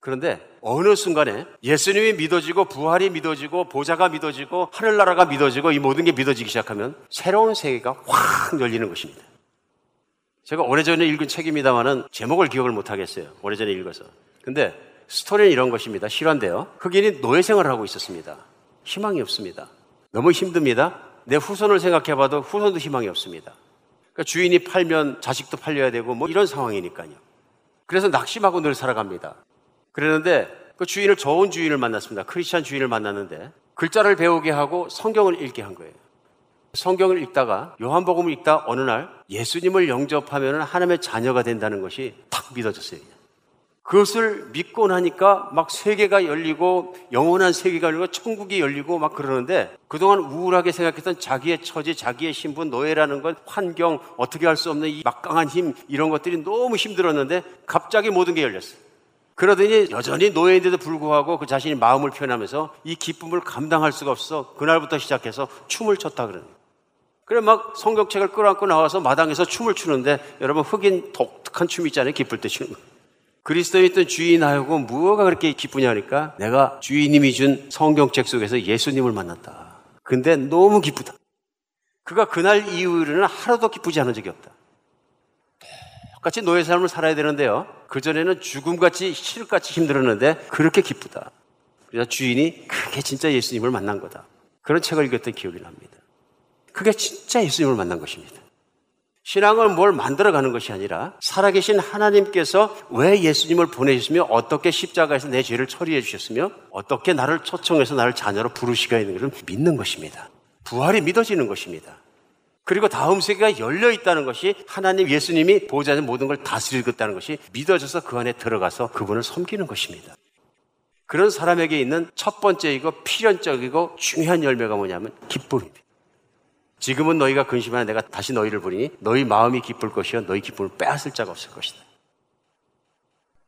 그런데 어느 순간에 예수님이 믿어지고 부활이 믿어지고 보좌가 믿어지고 하늘나라가 믿어지고 이 모든 게 믿어지기 시작하면 새로운 세계가 확 열리는 것입니다. 제가 오래전에 읽은 책입니다만은 제목을 기억을 못 하겠어요. 오래전에 읽어서. 근데 스토리는 이런 것입니다. 실화인데요. 흑인이 노예 생활을 하고 있었습니다. 희망이 없습니다. 너무 힘듭니다. 내 후손을 생각해 봐도 후손도 희망이 없습니다. 그러니까 주인이 팔면 자식도 팔려야 되고 뭐 이런 상황이니까요. 그래서 낙심하고 늘 살아갑니다. 그랬는데 그 주인을 좋은 주인을 만났습니다. 크리스찬 주인을 만났는데 글자를 배우게 하고 성경을 읽게 한 거예요. 성경을 읽다가 요한복음을 읽다 어느 날 예수님을 영접하면 하나님의 자녀가 된다는 것이 탁 믿어졌어요. 그것을 믿고 나니까 막 세계가 열리고 영원한 세계가 열리고 천국이 열리고 막 그러는데 그동안 우울하게 생각했던 자기의 처지, 자기의 신분, 노예라는 것, 환경, 어떻게 할 수 없는 이 막강한 힘 이런 것들이 너무 힘들었는데 갑자기 모든 게 열렸어요. 그러더니 여전히 노예인데도 불구하고 그 자신이 마음을 표현하면서 이 기쁨을 감당할 수가 없어 그날부터 시작해서 춤을 췄다 그러는 거예요. 그래 막 성경책을 끌어안고 나와서 마당에서 춤을 추는데 여러분 흑인 독특한 춤 있잖아요. 기쁠 때 추는 거. 그리스도에 있던 주인하고 무엇가 그렇게 기쁘냐 하니까 내가 주인님이 준 성경책 속에서 예수님을 만났다. 근데 너무 기쁘다. 그가 그날 이후로는 하루도 기쁘지 않은 적이 없다. 똑같이 노예 삶을 살아야 되는데요. 그전에는 죽음같이 실같이 힘들었는데 그렇게 기쁘다. 그래서 주인이 그게 진짜 예수님을 만난 거다. 그런 책을 읽었던 기억이 납니다. 그게 진짜 예수님을 만난 것입니다. 신앙을 뭘 만들어가는 것이 아니라 살아계신 하나님께서 왜 예수님을 보내셨으며 어떻게 십자가에서 내 죄를 처리해 주셨으며 어떻게 나를 초청해서 나를 자녀로 부르시가 있는 것을 믿는 것입니다. 부활이 믿어지는 것입니다. 그리고 다음 세계가 열려 있다는 것이 하나님 예수님이 보호자는 모든 걸 다스리겠다는 것이 믿어져서 그 안에 들어가서 그분을 섬기는 것입니다. 그런 사람에게 있는 첫 번째이고 필연적이고 중요한 열매가 뭐냐면 기쁨입니다. 지금은 너희가 근심하나 내가 다시 너희를 부리니 너희 마음이 기쁠 것이요 너희 기쁨을 빼앗을 자가 없을 것이다.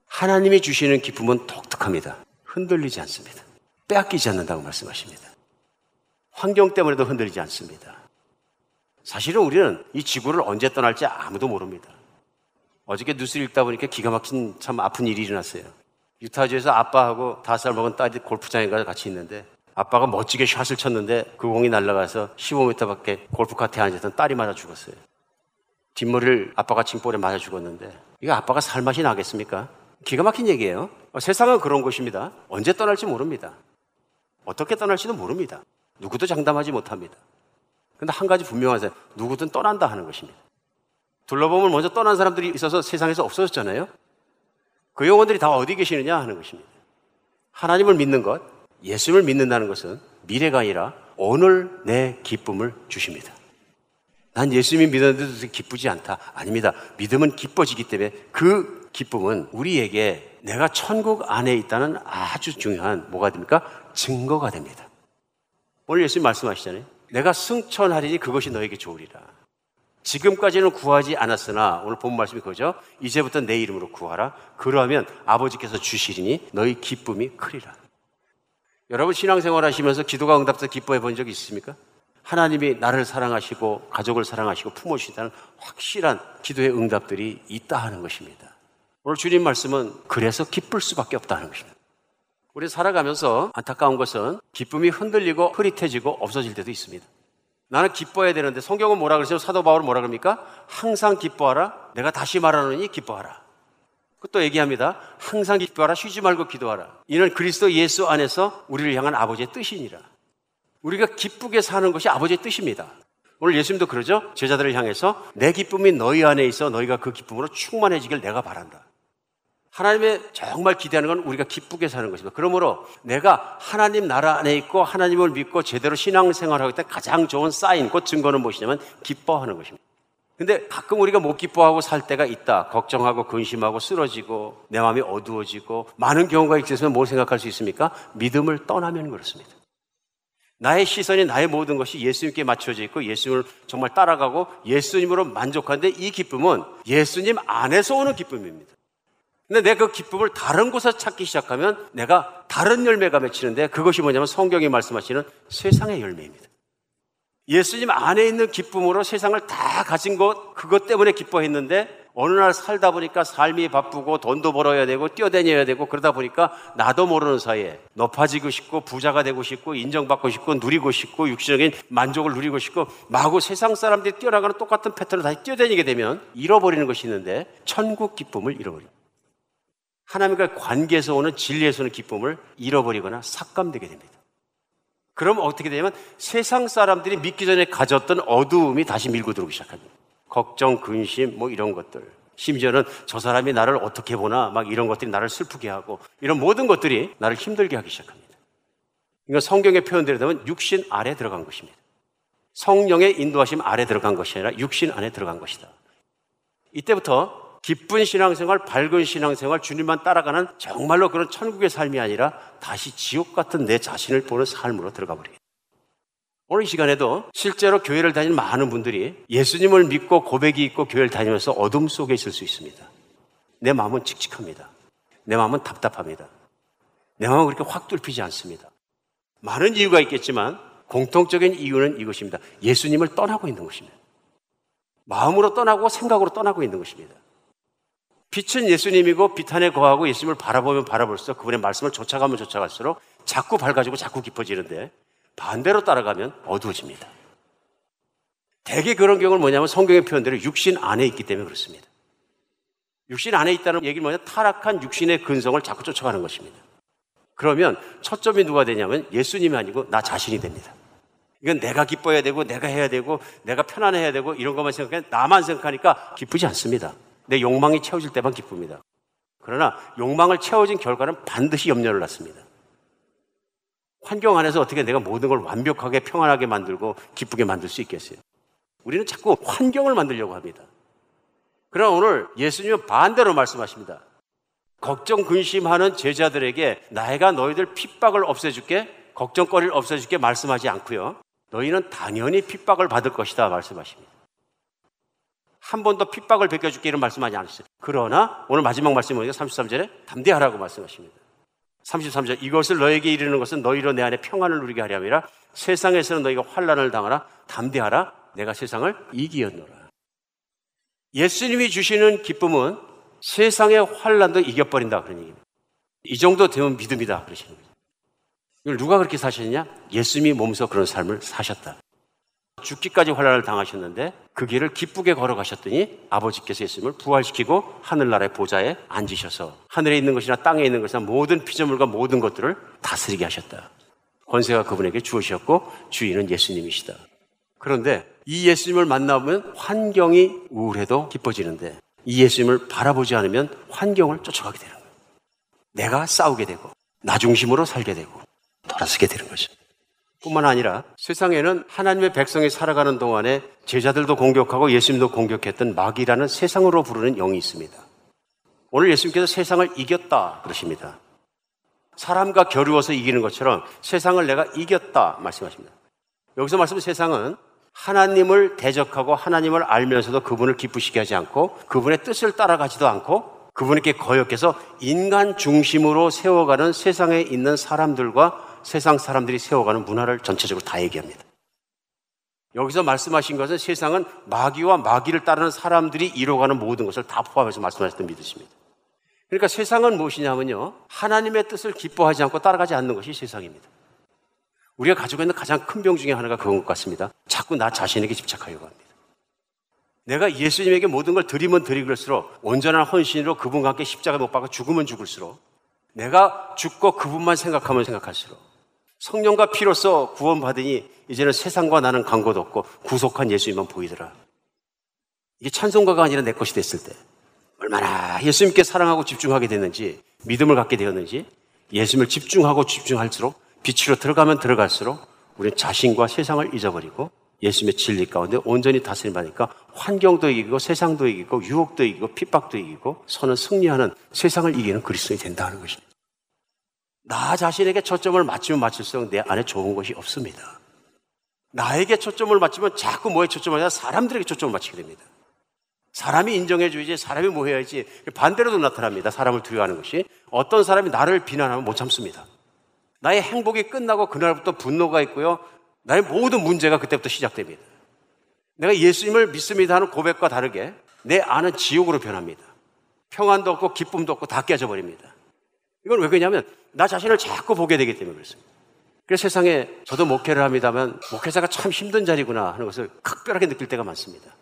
하나님이 주시는 기쁨은 독특합니다. 흔들리지 않습니다. 빼앗기지 않는다고 말씀하십니다. 환경 때문에도 흔들리지 않습니다. 사실은 우리는 이 지구를 언제 떠날지 아무도 모릅니다. 어저께 뉴스를 읽다 보니까 기가 막힌 참 아픈 일이 일어났어요. 유타주에서 아빠하고 다섯 살 먹은 딸이 골프장에 가서 같이 있는데 아빠가 멋지게 샷을 쳤는데 그 공이 날아가서 15m밖에 골프 카트에 앉았던 딸이 맞아 죽었어요. 뒷머리를 아빠가 징볼에 맞아 죽었는데 이거 아빠가 살맛이 나겠습니까? 기가 막힌 얘기예요. 어, 세상은 그런 곳입니다. 언제 떠날지 모릅니다. 어떻게 떠날지도 모릅니다. 누구도 장담하지 못합니다. 근데 한 가지 분명하세요. 누구든 떠난다 하는 것입니다. 둘러보면 먼저 떠난 사람들이 있어서 세상에서 없어졌잖아요. 그 영혼들이 다 어디 계시느냐 하는 것입니다. 하나님을 믿는 것, 예수를 믿는다는 것은 미래가 아니라 오늘 내 기쁨을 주십니다. 난 예수님이 믿었는데도 기쁘지 않다. 아닙니다. 믿음은 기뻐지기 때문에 그 기쁨은 우리에게 내가 천국 안에 있다는 아주 중요한 뭐가 됩니까? 증거가 됩니다. 오늘 예수님 말씀하시잖아요. 내가 승천하리니 그것이 너에게 좋으리라. 지금까지는 구하지 않았으나 오늘 본 말씀이 그거죠. 이제부터 내 이름으로 구하라. 그러하면 아버지께서 주시리니 너희 기쁨이 크리라. 여러분 신앙생활 하시면서 기도가 응답돼서 기뻐해 본적 있습니까? 하나님이 나를 사랑하시고 가족을 사랑하시고 품으시다는 확실한 기도의 응답들이 있다 하는 것입니다. 오늘 주님 말씀은 그래서 기쁠 수밖에 없다 하는 것입니다. 우리 살아가면서 안타까운 것은 기쁨이 흔들리고 흐릿해지고 없어질 때도 있습니다. 나는 기뻐해야 되는데 성경은 뭐라 그러세요? 사도 바울은 뭐라 그럽니까? 항상 기뻐하라. 내가 다시 말하노니 기뻐하라. 또 얘기합니다. 항상 기뻐하라. 쉬지 말고 기도하라. 이는 그리스도 예수 안에서 우리를 향한 아버지의 뜻이니라. 우리가 기쁘게 사는 것이 아버지의 뜻입니다. 오늘 예수님도 그러죠? 제자들을 향해서 내 기쁨이 너희 안에 있어 너희가 그 기쁨으로 충만해지길 내가 바란다. 하나님의 정말 기대하는 건 우리가 기쁘게 사는 것입니다. 그러므로 내가 하나님 나라 안에 있고 하나님을 믿고 제대로 신앙생활하고 있다 가장 좋은 사인, 그 증거는 무엇이냐면 기뻐하는 것입니다. 근데 가끔 우리가 못 기뻐하고 살 때가 있다. 걱정하고 근심하고 쓰러지고 내 마음이 어두워지고 많은 경우가 있어서 뭘 생각할 수 있습니까? 믿음을 떠나면 그렇습니다. 나의 시선이 나의 모든 것이 예수님께 맞춰져 있고 예수님을 정말 따라가고 예수님으로 만족하는데 이 기쁨은 예수님 안에서 오는 기쁨입니다. 근데 내가 그 기쁨을 다른 곳에서 찾기 시작하면 내가 다른 열매가 맺히는데 그것이 뭐냐면 성경이 말씀하시는 세상의 열매입니다. 예수님 안에 있는 기쁨으로 세상을 다 가진 것, 그것 때문에 기뻐했는데 어느 날 살다 보니까 삶이 바쁘고 돈도 벌어야 되고 뛰어다녀야 되고 그러다 보니까 나도 모르는 사이에 높아지고 싶고 부자가 되고 싶고 인정받고 싶고 누리고 싶고 육신적인 만족을 누리고 싶고 마구 세상 사람들이 뛰어나가는 똑같은 패턴을 다시 뛰어다니게 되면 잃어버리는 것이 있는데 천국 기쁨을 잃어버립니다. 하나님과 관계에서 오는 진리에서 오는 기쁨을 잃어버리거나 삭감되게 됩니다. 그럼 어떻게 되냐면 세상 사람들이 믿기 전에 가졌던 어두움이 다시 밀고 들어오기 시작합니다. 걱정, 근심, 뭐 이런 것들. 심지어는 저 사람이 나를 어떻게 보나 막 이런 것들이 나를 슬프게 하고 이런 모든 것들이 나를 힘들게 하기 시작합니다. 이건 성경의 표현대로 되면 육신 아래 들어간 것입니다. 성령의 인도하심 아래 들어간 것이 아니라 육신 안에 들어간 것이다. 이때부터 기쁜 신앙생활, 밝은 신앙생활, 주님만 따라가는 정말로 그런 천국의 삶이 아니라 다시 지옥 같은 내 자신을 보는 삶으로 들어가 버리겠다. 오늘 이 시간에도 실제로 교회를 다니는 많은 분들이 예수님을 믿고 고백이 있고 교회를 다니면서 어둠 속에 있을 수 있습니다. 내 마음은 칙칙합니다. 내 마음은 답답합니다. 내 마음은 그렇게 확 뚫히지 않습니다. 많은 이유가 있겠지만 공통적인 이유는 이것입니다. 예수님을 떠나고 있는 것입니다. 마음으로 떠나고 생각으로 떠나고 있는 것입니다. 빛은 예수님이고 빛 안에 거하고 예수님을 바라보면 바라볼수록 그분의 말씀을 쫓아가면 쫓아갈수록 자꾸 밝아지고 자꾸 깊어지는데 반대로 따라가면 어두워집니다. 대개 그런 경우는 뭐냐면 성경의 표현대로 육신 안에 있기 때문에 그렇습니다. 육신 안에 있다는 얘기는 뭐냐 타락한 육신의 근성을 자꾸 쫓아가는 것입니다. 그러면 초점이 누가 되냐면 예수님이 아니고 나 자신이 됩니다. 이건 내가 기뻐해야 되고 내가 해야 되고 내가 편안해야 되고 이런 것만 생각해 나만 생각하니까 기쁘지 않습니다. 내 욕망이 채워질 때만 기쁩니다. 그러나 욕망을 채워진 결과는 반드시 염려를 낳습니다. 환경 안에서 어떻게 내가 모든 걸 완벽하게 평안하게 만들고 기쁘게 만들 수 있겠어요? 우리는 자꾸 환경을 만들려고 합니다. 그러나 오늘 예수님은 반대로 말씀하십니다. 걱정 근심하는 제자들에게 나이가 너희들 핍박을 없애줄게 걱정거리를 없애줄게 말씀하지 않고요. 너희는 당연히 핍박을 받을 것이다 말씀하십니다. 한번더 핍박을 베껴줄게 이런 말씀하지 않으셨어요. 그러나 오늘 마지막 말씀 보니까 33절에 담대하라고 말씀하십니다. 33절 이것을 너에게 이르는 것은 너희로 내 안에 평안을 누리게 하려 함이라 세상에서는 너희가 환란을 당하라 담대하라 내가 세상을 이기었노라. 예수님이 주시는 기쁨은 세상의 환란도 이겨버린다 그런 얘기입니다. 이 정도 되면 믿음이다 그러시는 거죠. 이걸 누가 그렇게 사셨냐? 예수님이 몸소 그런 삶을 사셨다. 죽기까지 환란을 당하셨는데 그 길을 기쁘게 걸어가셨더니 아버지께서 예수님을 부활시키고 하늘나라의 보좌에 앉으셔서 하늘에 있는 것이나 땅에 있는 것이나 모든 피조물과 모든 것들을 다스리게 하셨다. 권세가 그분에게 주어졌고 주인은 예수님이시다. 그런데 이 예수님을 만나보면 환경이 우울해도 기뻐지는데 이 예수님을 바라보지 않으면 환경을 쫓아가게 되는 거예요. 내가 싸우게 되고 나 중심으로 살게 되고 돌아서게 되는 거죠. 뿐만 아니라 세상에는 하나님의 백성이 살아가는 동안에 제자들도 공격하고 예수님도 공격했던 마귀라는 세상으로 부르는 영이 있습니다. 오늘 예수님께서 세상을 이겼다 그러십니다. 사람과 겨루어서 이기는 것처럼 세상을 내가 이겼다 말씀하십니다. 여기서 말씀 세상은 하나님을 대적하고 하나님을 알면서도 그분을 기쁘시게 하지 않고 그분의 뜻을 따라가지도 않고 그분에게 거역해서 인간 중심으로 세워가는 세상에 있는 사람들과 세상 사람들이 세워가는 문화를 전체적으로 다 얘기합니다. 여기서 말씀하신 것은 세상은 마귀와 마귀를 따르는 사람들이 이뤄가는 모든 것을 다 포함해서 말씀하셨던 믿으십니다. 그러니까 세상은 무엇이냐면요. 하나님의 뜻을 기뻐하지 않고 따라가지 않는 것이 세상입니다. 우리가 가지고 있는 가장 큰 병 중에 하나가 그런 것 같습니다. 자꾸 나 자신에게 집착하려고 합니다. 내가 예수님에게 모든 걸 드리면 드리길수록 온전한 헌신으로 그분과 함께 십자가 못 박아 죽으면 죽을수록 내가 죽고 그분만 생각하면 생각할수록 성령과 피로써 구원받으니 이제는 세상과 나는 관계도 없고 구속한 예수님만 보이더라. 이게 찬송가가 아니라 내 것이 됐을 때 얼마나 예수님께 사랑하고 집중하게 됐는지 믿음을 갖게 되었는지 예수님을 집중하고 집중할수록 빛으로 들어가면 들어갈수록 우리는 자신과 세상을 잊어버리고 예수님의 진리 가운데 온전히 다스림 받으니까 환경도 이기고 세상도 이기고 유혹도 이기고 핍박도 이기고 선은 승리하는 세상을 이기는 그리스도인이 된다는 것입니다. 나 자신에게 초점을 맞추면 맞출수록 내 안에 좋은 것이 없습니다. 나에게 초점을 맞추면 자꾸 뭐에 초점을 맞추냐 사람들에게 초점을 맞추게 됩니다. 사람이 인정해줘야지 사람이 뭐 해야지 반대로도 나타납니다. 사람을 두려워하는 것이 어떤 사람이 나를 비난하면 못 참습니다. 나의 행복이 끝나고 그날부터 분노가 있고요. 나의 모든 문제가 그때부터 시작됩니다. 내가 예수님을 믿습니다 하는 고백과 다르게 내 안은 지옥으로 변합니다. 평안도 없고 기쁨도 없고 다 깨져버립니다. 이건 왜 그러냐면 나 자신을 자꾸 보게 되기 때문에 그렇습니다. 그래서 세상에 저도 목회를 합니다만 목회자가 참 힘든 자리구나 하는 것을 각별하게 느낄 때가 많습니다.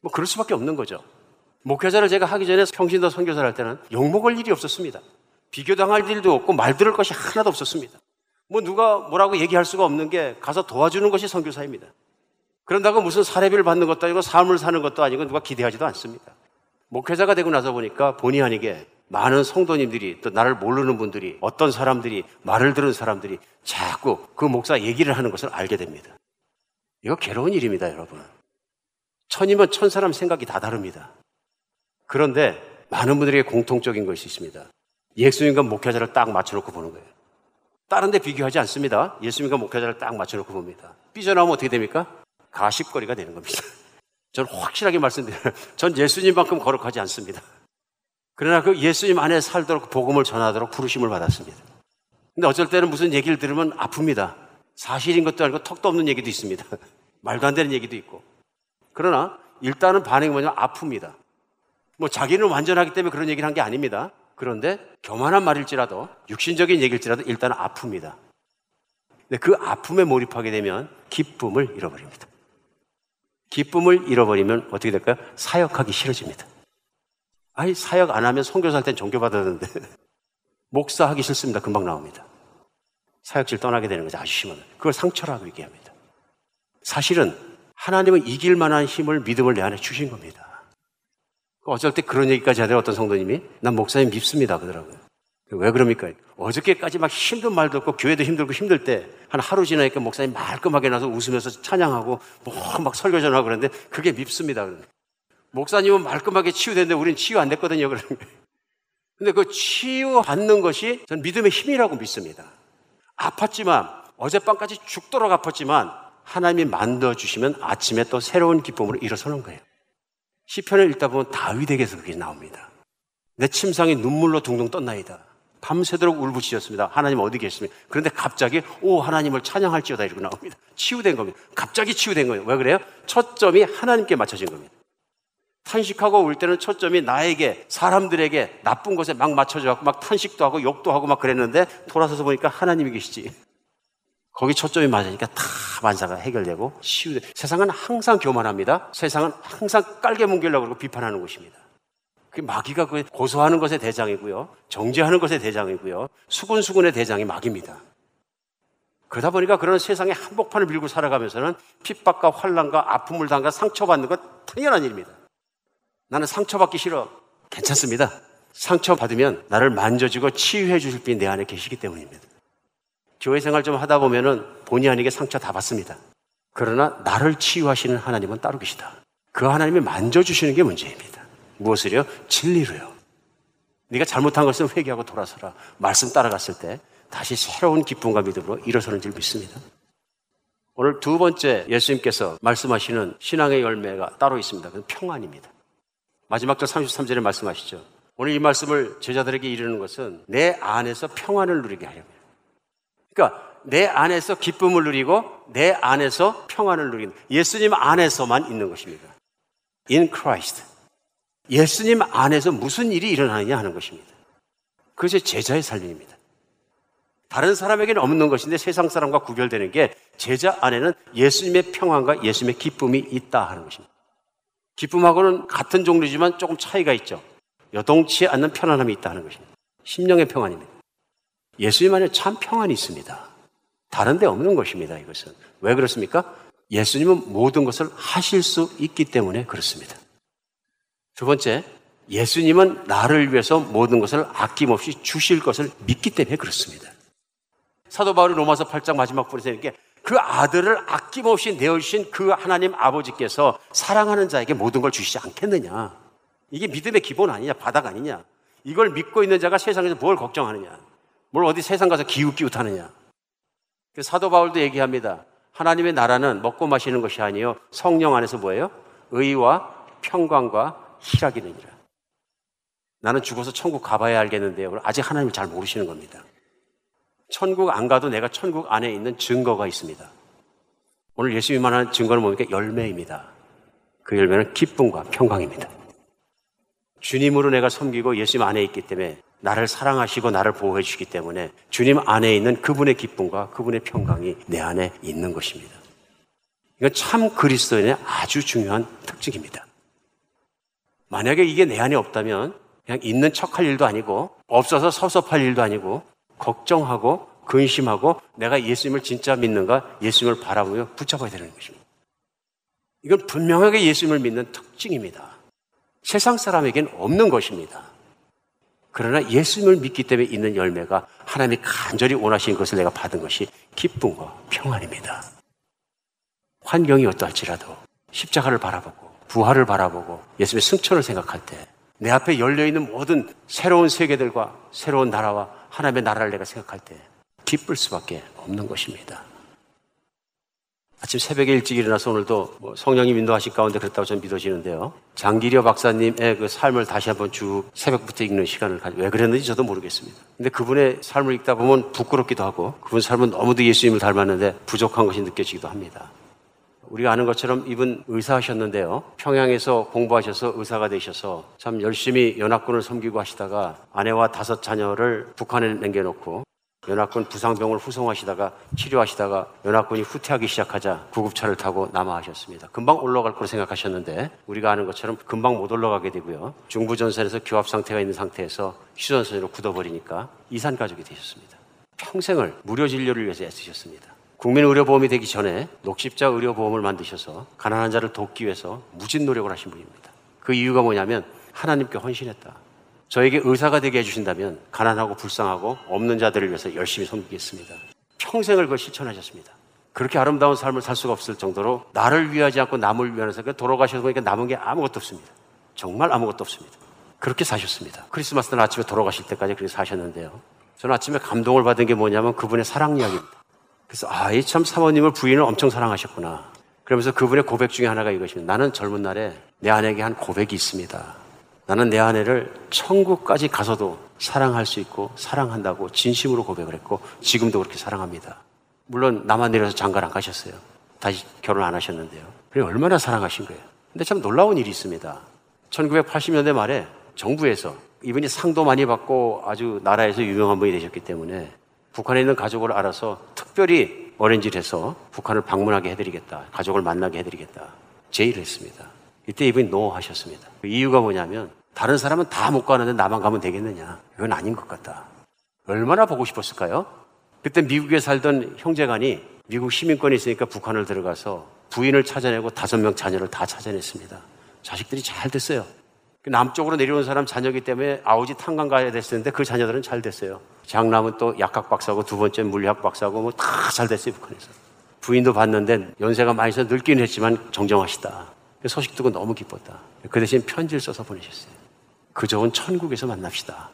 뭐 그럴 수밖에 없는 거죠. 목회자를 제가 하기 전에 평신도 선교사를 할 때는 욕먹을 일이 없었습니다. 비교당할 일도 없고 말 들을 것이 하나도 없었습니다. 뭐 누가 뭐라고 얘기할 수가 없는 게 가서 도와주는 것이 선교사입니다. 그런다고 무슨 사례비를 받는 것도 아니고 삶을 사는 것도 아니고 누가 기대하지도 않습니다. 목회자가 되고 나서 보니까 본의 아니게 많은 성도님들이 또 나를 모르는 분들이 어떤 사람들이 말을 들은 사람들이 자꾸 그 목사 얘기를 하는 것을 알게 됩니다. 이거 괴로운 일입니다, 여러분. 천이면 천 사람 생각이 다 다릅니다. 그런데 많은 분들에게 공통적인 것이 있습니다. 예수님과 목회자를 딱 맞춰놓고 보는 거예요. 다른 데 비교하지 않습니다. 예수님과 목회자를 딱 맞춰놓고 봅니다. 삐져나오면 어떻게 됩니까? 가십거리가 되는 겁니다. 저는 확실하게 말씀드려요. 전 예수님만큼 거룩하지 않습니다. 그러나 그 예수님 안에 살도록 복음을 전하도록 부르심을 받았습니다. 근데 어쩔 때는 무슨 얘기를 들으면 아픕니다. 사실인 것도 아니고 턱도 없는 얘기도 있습니다. 말도 안 되는 얘기도 있고. 그러나 일단은 반응이 뭐냐면 아픕니다. 뭐 자기는 완전하기 때문에 그런 얘기를 한 게 아닙니다. 그런데 교만한 말일지라도 육신적인 얘기일지라도 일단은 아픕니다. 근데 그 아픔에 몰입하게 되면 기쁨을 잃어버립니다. 기쁨을 잃어버리면 어떻게 될까요? 사역하기 싫어집니다. 아니 사역 안 하면 선교사 할땐 종교 받았는데 목사 하기 싫습니다. 금방 나옵니다. 사역질 떠나게 되는 거죠. 심하면. 그걸 상처라고 얘기합니다. 사실은 하나님은 이길 만한 힘을 믿음을 내 안에 주신 겁니다. 어쩔 때 그런 얘기까지 하더라고 어떤 성도님이 난 목사님 밉습니다 그러더라고요. 왜 그럽니까? 어저께까지 막 힘든 말도 없고 교회도 힘들고 힘들 때 한 하루 지나니까 목사님 말끔하게 나서 웃으면서 찬양하고 뭐 막 설교 전하고 그러는데 그게 밉습니다. 목사님은 말끔하게 치유됐는데 우리는 치유 안 됐거든요. 근데 그 치유받는 것이 전 믿음의 힘이라고 믿습니다. 아팠지만 어젯밤까지 죽도록 아팠지만 하나님이 만들어 주시면 아침에 또 새로운 기쁨으로 일어서는 거예요. 시편을 읽다 보면 다윗에게서 그게 나옵니다. 내 침상이 눈물로 둥둥 떴나이다. 밤새도록 울부짖었습니다. 하나님 어디 계십니까? 그런데 갑자기 오 하나님을 찬양할지어다 이러고 나옵니다. 치유된 겁니다. 갑자기 치유된 거예요. 왜 그래요? 초점이 하나님께 맞춰진 겁니다. 탄식하고 울 때는 초점이 나에게 사람들에게 나쁜 것에 막 맞춰져 갖고 막 탄식도 하고 욕도 하고 막 그랬는데 돌아서서 보니까 하나님이 계시지. 거기 초점이 맞으니까 다 만사가 해결되고 치유돼. 세상은 항상 교만합니다. 세상은 항상 깔게 뭉개려고 그러고 비판하는 곳입니다. 그 마귀가 그 고소하는 것의 대장이고요. 정죄하는 것의 대장이고요. 수군수군의 대장이 마귀입니다. 그러다 보니까 그런 세상의 한복판을 밀고 살아가면서는 핍박과 환란과 아픔을 당가 상처받는 것 당연한 일입니다. 나는 상처받기 싫어. 괜찮습니다. 상처받으면 나를 만져주고 치유해 주실 분이 내 안에 계시기 때문입니다. 교회 생활 좀 하다 보면은 본의 아니게 상처 다 받습니다. 그러나 나를 치유하시는 하나님은 따로 계시다. 그 하나님이 만져주시는 게 문제입니다. 무엇을요? 진리로요. 네가 잘못한 것은 회개하고 돌아서라. 말씀 따라갔을 때 다시 새로운 기쁨과 믿음으로 일어서는 줄 믿습니다. 오늘 두 번째 예수님께서 말씀하시는 신앙의 열매가 따로 있습니다. 그건 평안입니다. 마지막 절 33절에 말씀하시죠. 오늘 이 말씀을 제자들에게 이르는 것은 내 안에서 평안을 누리게 하려고 해요. 그러니까 내 안에서 기쁨을 누리고 내 안에서 평안을 누리는 예수님 안에서만 있는 것입니다. In Christ. 예수님 안에서 무슨 일이 일어나느냐 하는 것입니다. 그것이 제자의 삶입니다. 다른 사람에게는 없는 것인데 세상 사람과 구별되는 게 제자 안에는 예수님의 평안과 예수님의 기쁨이 있다 하는 것입니다. 기쁨하고는 같은 종류지만 조금 차이가 있죠. 여동치 않는 편안함이 있다 하는 것입니다. 심령의 평안입니다. 예수님 안에 참 평안이 있습니다. 다른 데 없는 것입니다. 이것은. 왜 그렇습니까? 예수님은 모든 것을 하실 수 있기 때문에 그렇습니다. 두 번째, 예수님은 나를 위해서 모든 것을 아낌없이 주실 것을 믿기 때문에 그렇습니다. 사도 바울이 로마서 8장 마지막 부분에서 이렇게 그 아들을 아낌없이 내어주신 그 하나님 아버지께서 사랑하는 자에게 모든 걸 주시지 않겠느냐. 이게 믿음의 기본 아니냐, 바닥 아니냐. 이걸 믿고 있는 자가 세상에서 뭘 걱정하느냐. 뭘 어디 세상 가서 기웃기웃하느냐. 사도 바울도 얘기합니다. 하나님의 나라는 먹고 마시는 것이 아니요 성령 안에서 뭐예요? 의와 평강과 희락이느니라. 나는 죽어서 천국 가봐야 알겠는데요. 아직 하나님을 잘 모르시는 겁니다. 천국 안 가도 내가 천국 안에 있는 증거가 있습니다. 오늘 예수님 만한 증거는 뭡니까? 열매입니다. 그 열매는 기쁨과 평강입니다. 주님으로 내가 섬기고 예수님 안에 있기 때문에 나를 사랑하시고 나를 보호해 주시기 때문에 주님 안에 있는 그분의 기쁨과 그분의 평강이 내 안에 있는 것입니다. 이건 참 그리스도인의 아주 중요한 특징입니다. 만약에 이게 내 안에 없다면 그냥 있는 척할 일도 아니고 없어서 섭섭할 일도 아니고 걱정하고 근심하고 내가 예수님을 진짜 믿는가 예수님을 바라보며 붙잡아야 되는 것입니다. 이건 분명하게 예수님을 믿는 특징입니다. 세상 사람에겐 없는 것입니다. 그러나 예수님을 믿기 때문에 있는 열매가 하나님이 간절히 원하시는 것을 내가 받은 것이 기쁨과 평안입니다. 환경이 어떠할지라도 십자가를 바라보고 부활을 바라보고 예수님의 승천을 생각할 때 내 앞에 열려있는 모든 새로운 세계들과 새로운 나라와 하나님의 나라를 내가 생각할 때 기쁠 수밖에 없는 것입니다. 아침 새벽에 일찍 일어나서 오늘도 뭐 성령님 인도하실 가운데 그랬다고 저는 믿어지는데요. 장기려 박사님의 그 삶을 다시 한번 쭉 새벽부터 읽는 시간을 가지고 왜 그랬는지 저도 모르겠습니다. 근데 그분의 삶을 읽다 보면 부끄럽기도 하고 그분 삶은 너무도 예수님을 닮았는데 부족한 것이 느껴지기도 합니다. 우리가 아는 것처럼 이분 의사하셨는데요. 평양에서 공부하셔서 의사가 되셔서 참 열심히 연합군을 섬기고 하시다가 아내와 다섯 자녀를 북한에 남겨놓고 연합군 부상병을 후송하시다가 치료하시다가 연합군이 후퇴하기 시작하자 구급차를 타고 남아하셨습니다. 금방 올라갈 거로 생각하셨는데 우리가 아는 것처럼 금방 못 올라가게 되고요. 중부전선에서 교합 상태가 있는 상태에서 휴전선으로 굳어버리니까 이산 가족이 되셨습니다. 평생을 무료 진료를 위해서 애쓰셨습니다. 국민의료보험이 되기 전에 녹십자 의료보험을 만드셔서 가난한 자를 돕기 위해서 무진 노력을 하신 분입니다. 그 이유가 뭐냐면 하나님께 헌신했다. 저에게 의사가 되게 해주신다면 가난하고 불쌍하고 없는 자들을 위해서 열심히 섬기겠습니다. 평생을 그걸 실천하셨습니다. 그렇게 아름다운 삶을 살 수가 없을 정도로 나를 위하지 않고 남을 위하면서 돌아가셔서 보니까 남은 게 아무것도 없습니다. 정말 아무것도 없습니다. 그렇게 사셨습니다. 크리스마스 날 아침에 돌아가실 때까지 그렇게 사셨는데요. 저는 아침에 감동을 받은 게 뭐냐면 그분의 사랑 이야기입니다. 그래서 아, 이 참 사모님을 부인을 엄청 사랑하셨구나. 그러면서 그분의 고백 중에 하나가 이것입니다. 나는 젊은 날에 내 아내에게 한 고백이 있습니다. 나는 내 아내를 천국까지 가서도 사랑할 수 있고 사랑한다고 진심으로 고백을 했고 지금도 그렇게 사랑합니다. 물론 남한 내려서 장가를 안 가셨어요. 다시 결혼 안 하셨는데요. 그래 얼마나 사랑하신 거예요. 근데 참 놀라운 일이 있습니다. 1980년대 말에 정부에서 이분이 상도 많이 받고 아주 나라에서 유명한 분이 되셨기 때문에 북한에 있는 가족을 알아서 특별히 어렌지를 해서 북한을 방문하게 해드리겠다. 가족을 만나게 해드리겠다. 제의를 했습니다. 이때 이분이 노 하셨습니다. 그 이유가 뭐냐면 다른 사람은 다 못 가는데 나만 가면 되겠느냐. 이건 아닌 것 같다. 얼마나 보고 싶었을까요? 그때 미국에 살던 형제간이 미국 시민권이 있으니까 북한을 들어가서 부인을 찾아내고 다섯 명 자녀를 다 찾아냈습니다. 자식들이 잘 됐어요. 그 남쪽으로 내려온 사람 자녀기 때문에 아우지 탄광 가야 됐었는데 그 자녀들은 잘 됐어요. 장남은 또 약학 박사고 두 번째 물리학 박사고 뭐 다 잘 됐어요 북한에서. 부인도 봤는데 연세가 많이 있어 늙긴 했지만 정정하시다. 그 소식 듣고 너무 기뻤다. 그 대신 편지를 써서 보내셨어요. 그 좋은 천국에서 만납시다.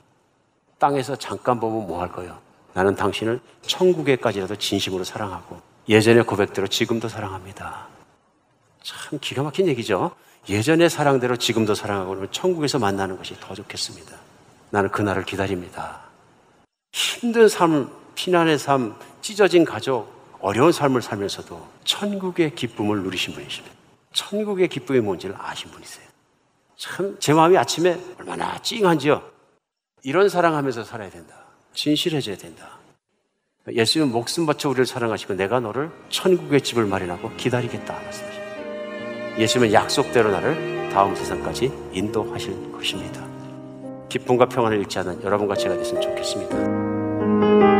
땅에서 잠깐 보면 뭐 할 거예요? 나는 당신을 천국에까지라도 진심으로 사랑하고 예전의 고백대로 지금도 사랑합니다. 참 기가 막힌 얘기죠. 예전의 사랑대로 지금도 사랑하고 그러면 천국에서 만나는 것이 더 좋겠습니다. 나는 그날을 기다립니다. 힘든 삶, 피난의 삶, 찢어진 가족, 어려운 삶을 살면서도 천국의 기쁨을 누리신 분이십니다. 천국의 기쁨이 뭔지를 아신 분이세요. 참, 제 마음이 아침에 얼마나 찡한지요. 이런 사랑하면서 살아야 된다. 진실해져야 된다. 예수님은 목숨 바쳐 우리를 사랑하시고 내가 너를 천국의 집을 마련하고 기다리겠다 말씀하십니다. 예수님은 약속대로 나를 다음 세상까지 인도하실 것입니다. 기쁨과 평안을 잃지 않는 여러분과 제가 됐으면 좋겠습니다.